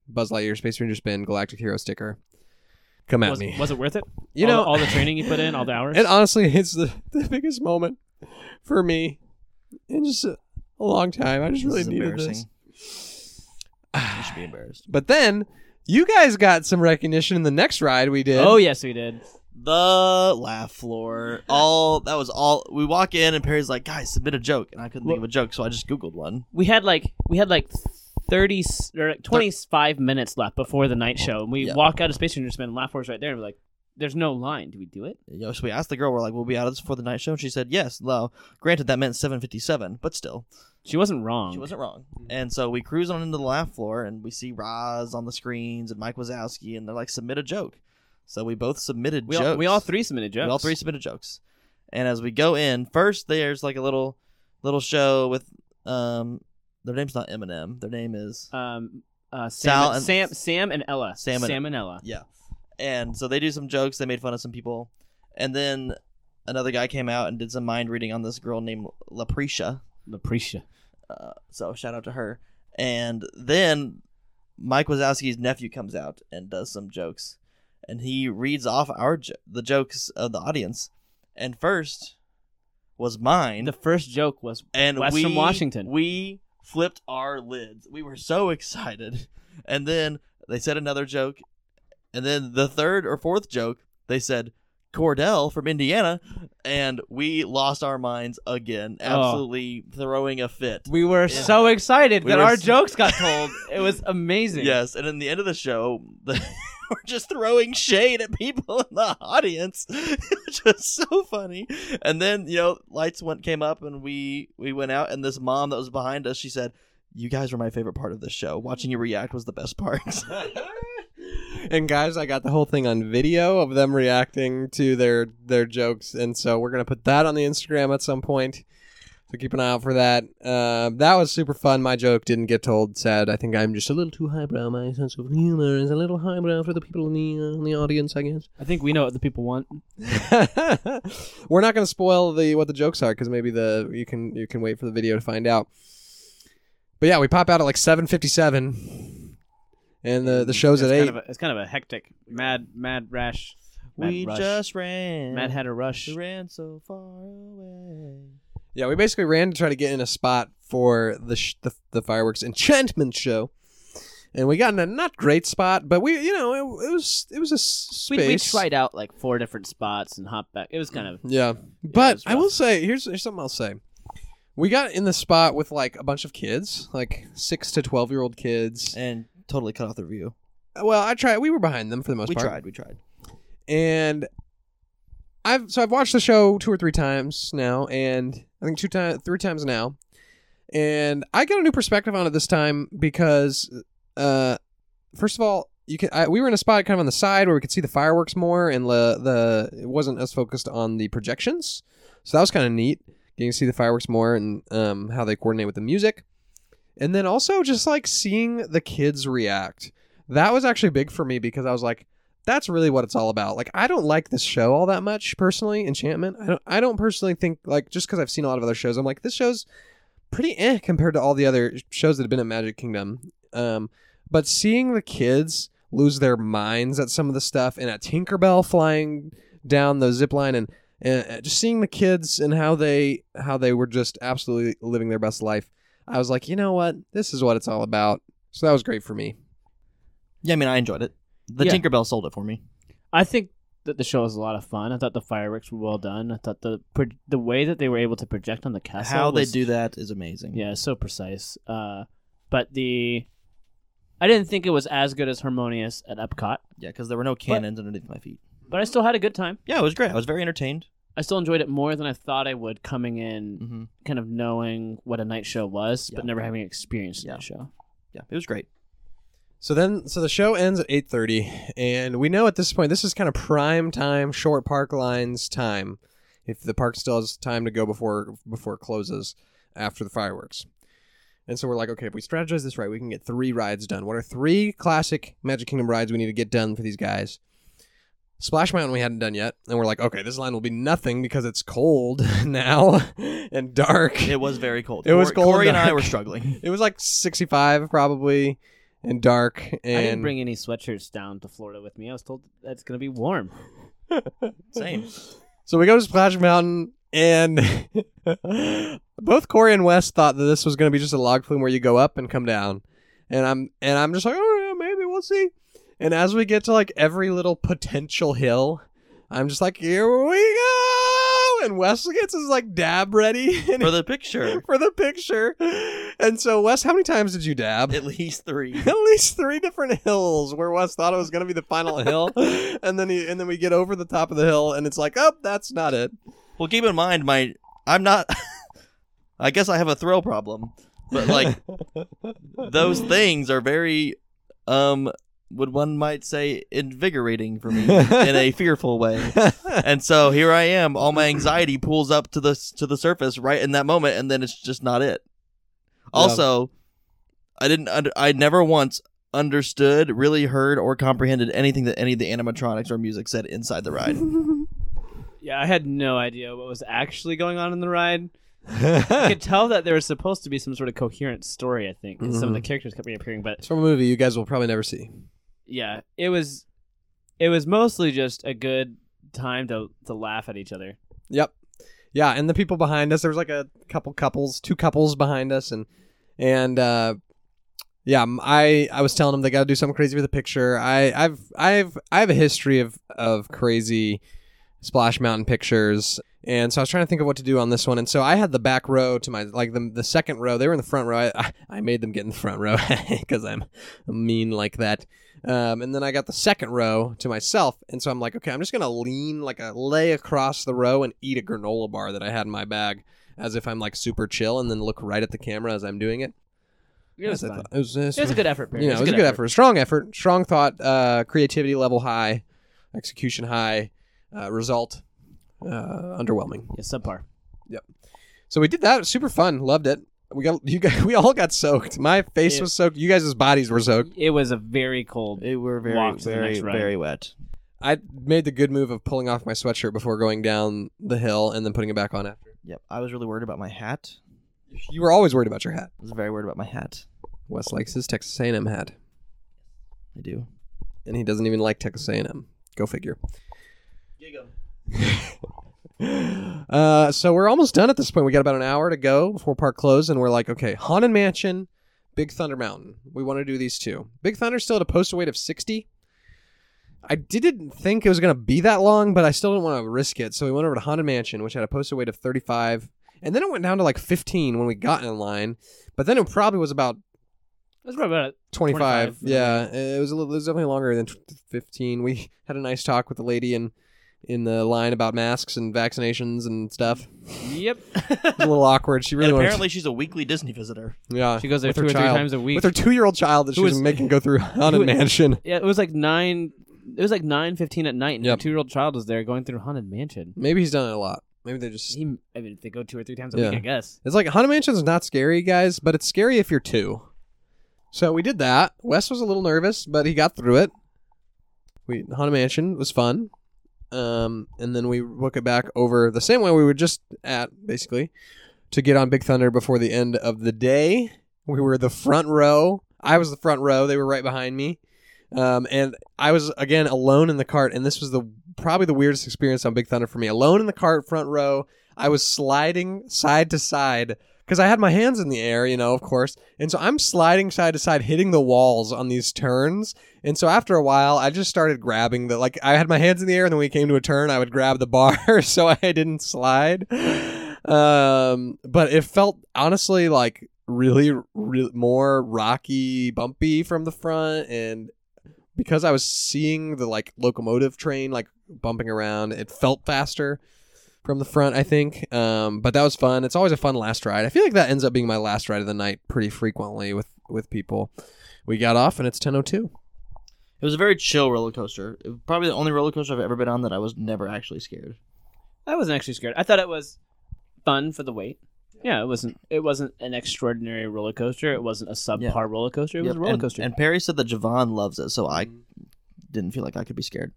Buzz Lightyear Space Ranger Spin Galactic Hero sticker. Come at
was,
me.
was it worth it? [LAUGHS]
You
all
know-
the, all the training you put in, all the hours. [LAUGHS]
And honestly, it's the, the biggest moment for me in just a, a long time. I just
This
really
is
needed this.
Embarrassing. you should be embarrassed.
But then you guys got some recognition in the next ride we did.
oh yes, we did.
The laugh floor. All that was all. We walk in and Perry's like, "Guys, submit a joke," and I couldn't think of a joke, so I just googled one.
We had like we had like thirty or like twenty-five minutes left before the night show, and we
Yeah.
walk out of Space Ranger Spin, and Laugh Floor right there, and we're like, "There's no line. Do we do it?"
You know, so we asked the girl, "We're like, we'll be out of this before the night show." And she said, "Yes." Well, granted, that meant seven fifty-seven, but still,
She wasn't wrong.
she wasn't wrong. And so we cruise on into the laugh floor, and we see Roz on the screens and Mike Wazowski, and they're like, "Submit a joke." So we both submitted
We
jokes.
all, we all three submitted jokes.
We all three submitted jokes. And as we go in, first there's like a little little show with um their name's not Eminem. Their name is
Um, uh, Sam,
Sal
and, Sam, Sam and Ella.
Sam and-
Sam and Ella.
yeah. And so they do some jokes, they made fun of some people. And then another guy came out and did some mind reading on this girl named Laprecia.
Laprecia.
Uh, so shout out to her. And then Mike Wazowski's nephew comes out and does some jokes, and he reads off our jo- the jokes of the audience. And first was mine,
The first joke was
and
West
we,
from Washington.
We flipped our lids. We were so [LAUGHS] excited. And then they said another joke, and then the third or fourth joke they said Cordell from Indiana, and we lost our minds again,
Oh.
absolutely throwing a fit.
We were so excited
We
that our
s- [LAUGHS]
jokes got told. it was amazing.
Yes, and in the end of the show, the, [LAUGHS] we're just throwing shade at people in the audience, [LAUGHS] which was so funny. And then you know, lights went came up, and we we went out, and this mom that was behind us, she said, "You guys were my favorite part of the show. Watching you react was the best part."
And guys, I got the whole thing on video of them reacting to their their jokes, and so we're gonna put that on the Instagram at some point. So keep an eye out for that. Uh, that was super fun. My joke didn't get told. Sad. I think I'm just a little too highbrow. My sense of humor is a little highbrow for the people in the uh, in the audience, I guess.
I think we know what the people want. [LAUGHS]
We're not going to spoil the what the jokes are because maybe the you can you can wait for the video to find out. But yeah, we pop out at like seven fifty seven, and uh, the the show's
it's
at
kind
eight.
Of a, it's kind of a hectic, mad, mad rash. Mad
we
rush.
just ran.
Mad had a rush.
We ran so far away.
Yeah, we basically ran to try to get in a spot for the sh- the, the fireworks enchantment show, and we got in a not great spot, but we you know it, it was it was a
We,
space.
we tried out like four different spots and hopped back. It was kind of
Yeah, but I will say here's here's something I'll say. We got in the spot with like a bunch of kids, like six to twelve year old kids.
and totally cut off the view.
Well, I tried. We were behind them for the most part.
We
part.
tried. We tried.
and I've so I've watched the show two or three times now, and I think two times, three times now, and I got a new perspective on it this time because, uh, first of all, you can I, we were in a spot kind of on the side where we could see the fireworks more, and the the it wasn't as focused on the projections, so that was kind of neat getting to see the fireworks more and um, how they coordinate with the music, and then also just like seeing the kids react. That was actually big for me because I was like that's really what it's all about. Like I don't like this show all that much personally, Enchantment. I don't I don't personally think like just because I've seen a lot of other shows, I'm like this show's pretty eh compared to all the other shows that have been at Magic Kingdom. Um, but seeing the kids lose their minds at some of the stuff and at Tinkerbell flying down the zip line and and uh, just seeing the kids and how they how they were just absolutely living their best life. I was like, you know what, this is what it's all about. So that was great for me.
Yeah, I mean, I enjoyed it. The
Yeah.
Tinkerbell sold it for me.
I think that the show was a lot of fun. I thought the fireworks were well done. I thought the pro- the way that they were able to project on the castle,
How they do that is amazing.
yeah, so precise. Uh, but the I didn't think it was as good as Harmonious at Epcot,
Yeah, because there were no cannons underneath my feet.
but I still had a good time.
Yeah, it was great. I was very entertained.
I still enjoyed it more than I thought I would coming in,
hmm
kind of knowing what a night show was,
Yeah.
but never having experienced a
Yeah.
night show.
Yeah, it was great.
So then, so the show ends at eight thirty, and we know at this point this is kind of prime time, short park lines time. If the park still has time to go before before it closes after the fireworks, and so we're like, okay, if we strategize this right, we can get three rides done. What are three classic Magic Kingdom rides we need to get done for these guys? Splash Mountain we hadn't done yet, and we're like, okay, this line will be nothing because it's cold [LAUGHS] now and dark.
It was very cold.
It was cold
Corey
and
and I
dark.
were struggling. [LAUGHS]
It was like sixty-five probably and dark. And
I didn't bring any sweatshirts down to Florida with me. I was told that it's going to be warm. [LAUGHS]
Same.
So we go to Splash Mountain, and both Corey and Wes thought that this was going to be just a log flume where you go up and come down, and I'm and I'm just like, oh yeah, maybe we'll see. And as we get to like every little potential hill, I'm just like, here we go, and Wes gets his like dab ready [LAUGHS]
For the picture, [LAUGHS]
for the picture. And so, Wes, how many times did you dab?
at least three. [LAUGHS]
at least three different hills where Wes thought it was going to be the final hill, and then he and then we get over the top of the hill, and it's like, oh, that's not it.
Well, keep in mind, my I'm not. I guess I have a thrill problem, but like those things are very, um, what one might say, invigorating for me [LAUGHS] in a fearful way. And so here I am. All my anxiety pulls up to the to the surface right in that moment, and then it's just not it. Also, I didn't. Under, I never once understood, really heard, or comprehended anything that any of the animatronics or music said inside the ride. [LAUGHS]
Yeah, I had no idea what was actually going on in the ride. I could [LAUGHS] tell that there was supposed to be some sort of coherent story. I think 'cause some of the mm-hmm. characters kept reappearing, but
It's from a movie you guys will probably never see.
Yeah, it was it was mostly just a good time to to laugh at each other.
Yep. Yeah, and the people behind us, there was like a couple couples, two couples behind us, and and uh, yeah, I I was telling them they got to do something crazy with the picture. I I've I've I have a history of of crazy Splash Mountain pictures. And so I was trying to think of what to do on this one, and so I had the back row to my like the the second row. They were in the front row. I, I made them get in the front row [LAUGHS] because I'm mean like that. Um, and then I got the second row to myself, and so I'm like, okay, I'm just gonna lean like a lay across the row and eat a granola bar that I had in my bag, as if I'm like super chill, and then look right at the camera as I'm doing it.
It was
Yes, I
fun.
thought- It was,
It was a good effort. Barry.
you know, it was a good effort. strong effort, strong thought, uh, creativity level high, execution high, uh, result uh, underwhelming.
Yeah, subpar. Yep.
So we did that. It was super fun. Loved it. We got you guys. [LAUGHS] We all got soaked. My face
It-
was soaked. You guys' bodies were soaked.
It was a very cold.
They were very,
Walk to the
very,
next ride.
very wet.
I made the good move of pulling off my sweatshirt before going down the hill and then putting it back on after.
Yep. I was really worried about my hat.
You were always worried about your hat.
I was very worried about my hat.
Wes likes his Texas A&M hat,
I do.
and he doesn't even like Texas A&M. Go figure. [LAUGHS] Uh, so we're almost done at this point. We got about an hour to go before park close, and we're like, okay, Haunted Mansion, Big Thunder Mountain. We want to do these two. Big Thunder still at a posted weight of sixty. I didn't think it was going to be that long, but I still didn't want to risk it. So we went over to Haunted Mansion, which had a posted weight of thirty-five, and then it went down to like fifteen when we got in line. But then it probably was about
It was probably about
25.
25,
yeah, it was a little, it was definitely longer than 15. We had a nice talk with the lady in in the line about masks and vaccinations and stuff.
Yep. [LAUGHS]
It a little awkward. She really
and
wanted
apparently, she's a weekly Disney visitor.
yeah,
She goes there
with
two
her
or three
child.
times a week.
with her two year old child that she
Who
was
was-
making go through [LAUGHS] Haunted
who-
Mansion.
yeah, it was like nine. It was like nine fifteen at night, and
Yep.
a two year old child was there going through haunted mansion.
Maybe he's done it a lot. Maybe they just.
He, I mean, if they go two or three times a
Yeah.
week, I guess.
It's like Haunted Mansion's not scary, guys, but it's scary if you're two. So we did that. Wes was a little nervous, but he got through it. We Haunted Mansion was fun. Um, and then we book it back over the same way we were just at, basically, to get on Big Thunder before the end of the day. We were the front row. I was the front row. They were right behind me. Um, and I was again alone in the cart, and this was the probably the weirdest experience on Big Thunder for me. Alone in the cart, front row. I was sliding side to side because I had my hands in the air, you know, of course. And so I'm sliding side to side, hitting the walls on these turns. And so after a while, I just started grabbing the like I had my hands in the air, and then when we came to a turn, I would grab the bar [LAUGHS] so I didn't slide. Um, but it felt honestly like really, really more rocky, bumpy from the front, and because I was seeing the like locomotive train like bumping around, it felt faster from the front, I think. Um, but that was fun. It's always a fun last ride. I feel like that ends up being my last ride of the night pretty frequently with with people. We got off and it's 10:02.
It was a very chill roller coaster. It was probably the only roller coaster I've ever been on that I was never actually scared.
I wasn't actually scared. I thought it was fun for the wait. Yeah, it wasn't. It wasn't an extraordinary roller coaster. It wasn't a subpar
Yeah.
roller coaster. It was
Yep,
a roller
and,
coaster.
And Perry said that Javon loves it, so I mm-hmm. didn't feel like I could be scared.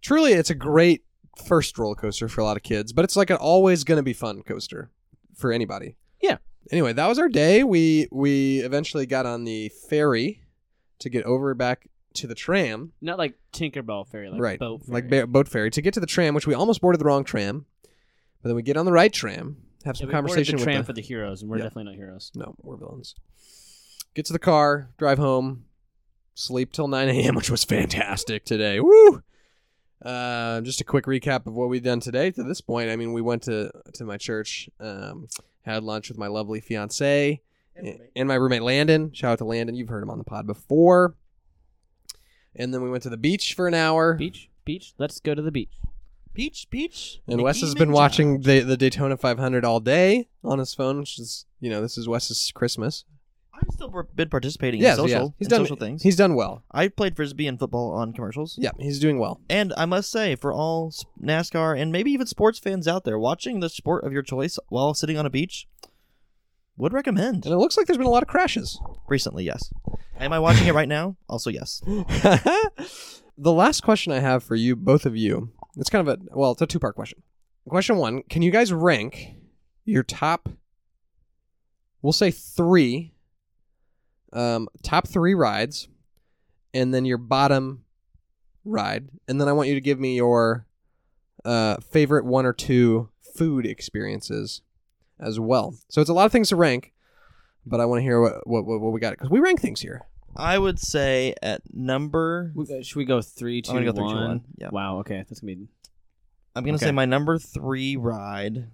Truly, it's a great first roller coaster for a lot of kids, but it's like an always going to be fun coaster for anybody.
Yeah.
Anyway, that was our day. We we eventually got on the ferry to get over back to the tram.
Not like Tinkerbell ferry, like
right.
boat ferry.
Like ba- boat ferry to get to the tram, which we almost boarded the wrong tram. But then we get on the right tram, have
Yeah,
some
we
conversation
the
with
tram
the,
for the heroes, and we're
Yeah.
definitely not heroes.
No, we're villains. Get to the car, drive home, sleep till 9 a.m., [LAUGHS] which was fantastic today. Woo! Uh, just a quick recap of what we've done today. To this point, I mean, we went to to my church, um, had lunch with my lovely fiance and, and my roommate Landon. Shout out to Landon. You've heard him on the pod before. And then we went to the beach for an hour.
Beach, beach. Let's go to the beach.
Beach, beach.
And Wes has been watching the, the Daytona 500 all day on his phone, which is, you know, this is Wes's Christmas.
I've still par- been participating
Yes,
in social,
yes. He's
in
done
social things.
He's done well.
I played frisbee and football on commercials.
Yeah, he's doing well.
And I must say, for all s- NASCAR and maybe even sports fans out there, watching the sport of your choice while sitting on a beach, would recommend.
And it looks like there's been a lot of crashes.
Recently, yes. Am I watching it right now? Also, yes. [LAUGHS]
the last question I have for you, both of you, it's kind of a well, it's a two part question. Question one: Can you guys rank your top? We'll say three. Um, top three rides, and then your bottom ride, and then I want you to give me your uh, favorite one or two food experiences as well. So it's a lot of things to rank, but I want to hear what what, what, what we got because we rank things here.
I would say at number.
Should we go three, two,
I'm gonna go three, two,
one?
one. Yeah.
Wow. Okay, that's gonna be.
I'm gonna
Okay.
say my number three ride.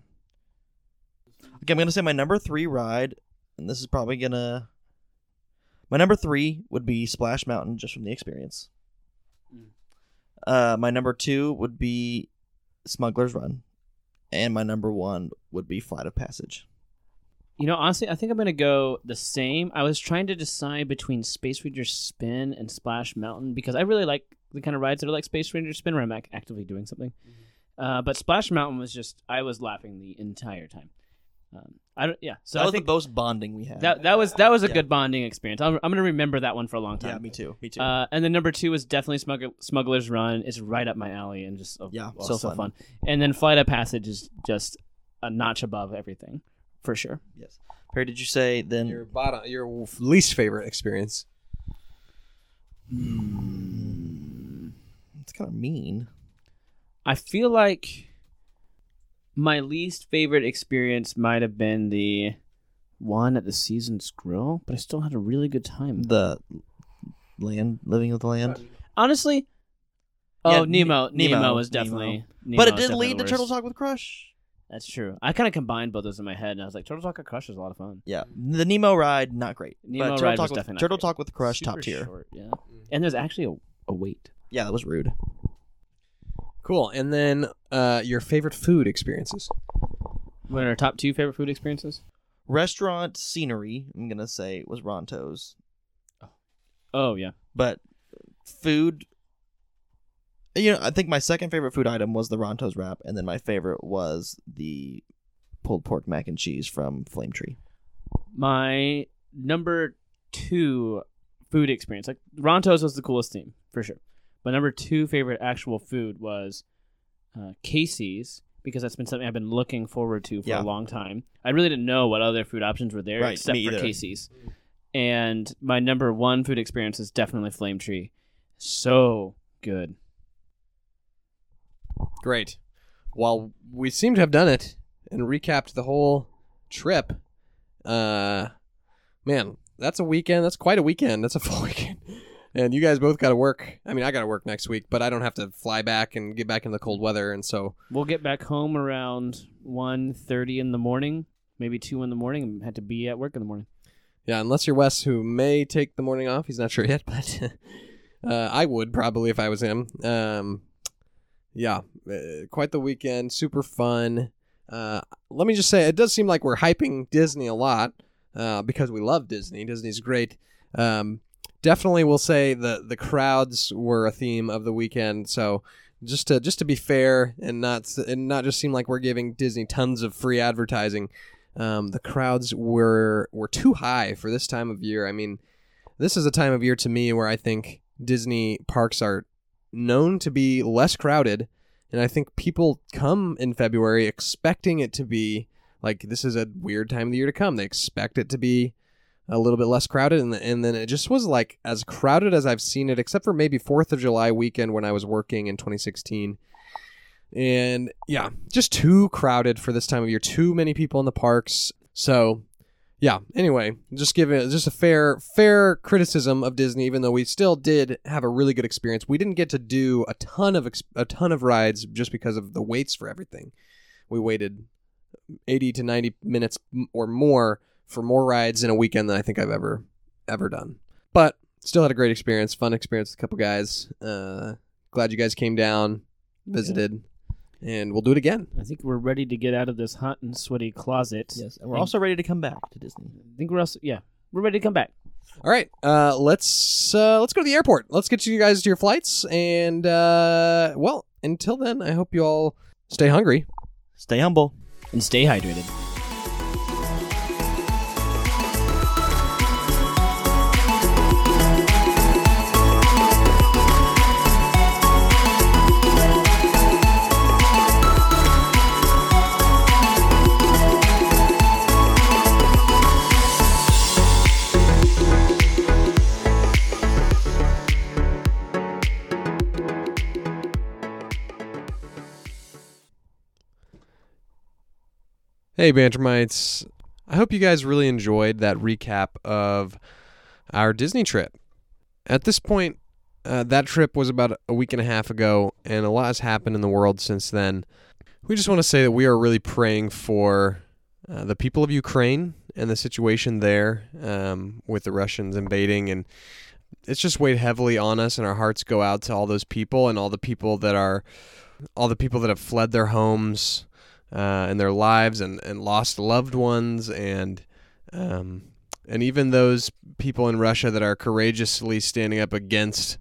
Okay, I'm gonna say my number three ride, and this is probably gonna. My number three would be Splash Mountain, just from the experience.
Mm.
Uh, my number two would be Smuggler's Run, and my number one would be Flight of Passage.
You know, honestly, I think I'm gonna go the same. I was trying to decide between Space Ranger Spin and Splash Mountain because I really like the kind of rides that are like Space Ranger Spin, where I'm actively doing something. Uh, but Splash Mountain was just I was laughing the entire time. Um, I don't. Yeah. So
that
I
was
think
the most bonding we had.
that that was that was a
Yeah.
good bonding experience. I'm, I'm gonna remember that one for a long time.
yeah, me too. Me too.
Uh, and then number two was definitely Smuggler, Smuggler's Run. It's right up my alley and just oh,
Yeah,
so so
fun.
fun. And then Flight of Passage is just a notch above everything, for sure.
yes. Perry, did you say then?
Your bottom, your least favorite experience.
It's kind of mean.
I feel like my least favorite experience might have been the one at the Seasons Grill, but I still had a really good time.
The land, living with the land.
Honestly, oh
Yeah,
Nemo, Nemo,
Nemo,
was definitely. Nemo
but it did lead to Turtle. Talk with Crush.
That's true. I kind of combined both of those in my head, and I was like, Turtle Talk with Crush is a lot of fun.
Yeah, the Nemo ride not great.
Nemo
but Turtle
ride
Talk
was
with,
definitely not
Turtle
great.
Talk with Crush
Super
top tier.
short, yeah. And there's actually a, a wait.
Yeah, that was rude.
Cool. And then uh, your favorite food experiences.
What are our top two favorite food experiences?
Restaurant scenery, I'm gonna say was Ronto's,
Oh yeah,
but food. You know, I think my second favorite food item was the Ronto's wrap, and then my favorite was the pulled pork mac and cheese from Flame Tree.
my number two food experience. Like Ronto's was the coolest theme for sure. But number two favorite actual food was uh, Casey's because that's been something I've been looking forward to for
Yeah.
a long time. I really didn't know what other food options were there
Right,
except for
either.
Casey's. And my number one food experience is definitely Flame Tree. So good.
Great. While we seem to have done it and recapped the whole trip, uh, man, that's a weekend. That's quite a weekend. That's a [LAUGHS] full weekend. And you guys both got to work. I mean, I got to work next week, but I don't have to fly back and get back in the cold weather. And so,
We'll get back home around 1.30 in the morning, maybe 2 in the morning, and had to be at work in the morning.
yeah, unless you're Wes, who may take the morning off, he's not sure [LAUGHS] yet, but uh, I would probably if I was him. Um, yeah, uh, quite the weekend. Super fun. Uh, let me just say, it does seem like we're hyping Disney a lot uh, because we love Disney. Disney's great. Um, definitely, we'll say the the crowds were a theme of the weekend. So just to just to be fair and not and not just seem like we're giving Disney tons of free advertising, um, the crowds were were too high for this time of year. I mean, this is a time of year to me where I think Disney parks are known to be less crowded, and I think people come in February expecting it to be like this is a weird time of the year to come. They expect it to be a little bit less crowded, and, and then it just was like as crowded as I've seen it, except for maybe Fourth of July weekend when I was working in 2016. And yeah, just too crowded for this time of year. Too many people in the parks. So yeah. Anyway, just give it just a fair fair criticism of Disney, even though we still did have a really good experience. We didn't get to do a ton of a ton of rides just because of the waits for everything. We waited 80 to 90 minutes or more for more rides in a weekend than I think I've ever ever done. But still had a great experience, fun experience with a couple guys. Uh, glad you guys came down, visited, and we'll do it again.
I think we're ready to get out of this hot and sweaty closet.
Yes, and we're also ready to come back to Disney.
I think we're also, yeah, we're ready to come back.
All right, uh, let's uh, let's go to the airport. Let's get you guys to your flights, and uh, well, until then, I hope you all stay hungry.
Stay humble.
And stay hydrated.
Hey, Bantermites. I hope you guys really enjoyed that recap of our Disney trip. At this point, uh, that trip was about a week and a half ago, and a lot has happened in the world since then. We just want to say that we are really praying for uh, the people of Ukraine and the situation there um, with the Russians invading. And it's just weighed heavily on us, and our hearts go out to all those people and all the people that are, all the people that have fled their homes uh, and their lives and, and lost loved ones and um, and even those people in Russia that are courageously standing up against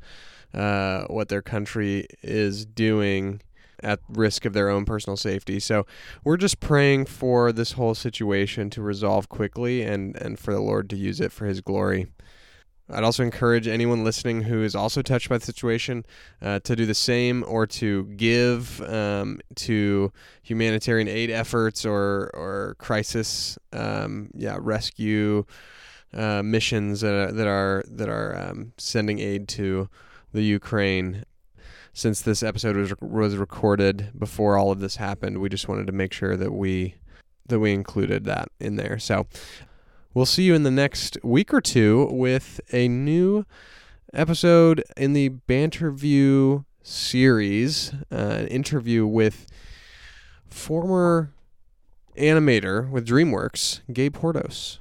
uh, what their country is doing at risk of their own personal safety. So we're just praying for this whole situation to resolve quickly and, and for the Lord to use it for his glory. I'd also encourage anyone listening who is also touched by the situation uh, to do the same or to give um, to humanitarian aid efforts or or crisis um, yeah rescue uh, missions that are, that are that are um, sending aid to the Ukraine. Since this episode was was recorded before all of this happened, we just wanted to make sure that we that we included that in there. So We'll see you in the next week or two with a new episode in the Banterview series, uh, an interview with former animator with DreamWorks, Gabe Hordos.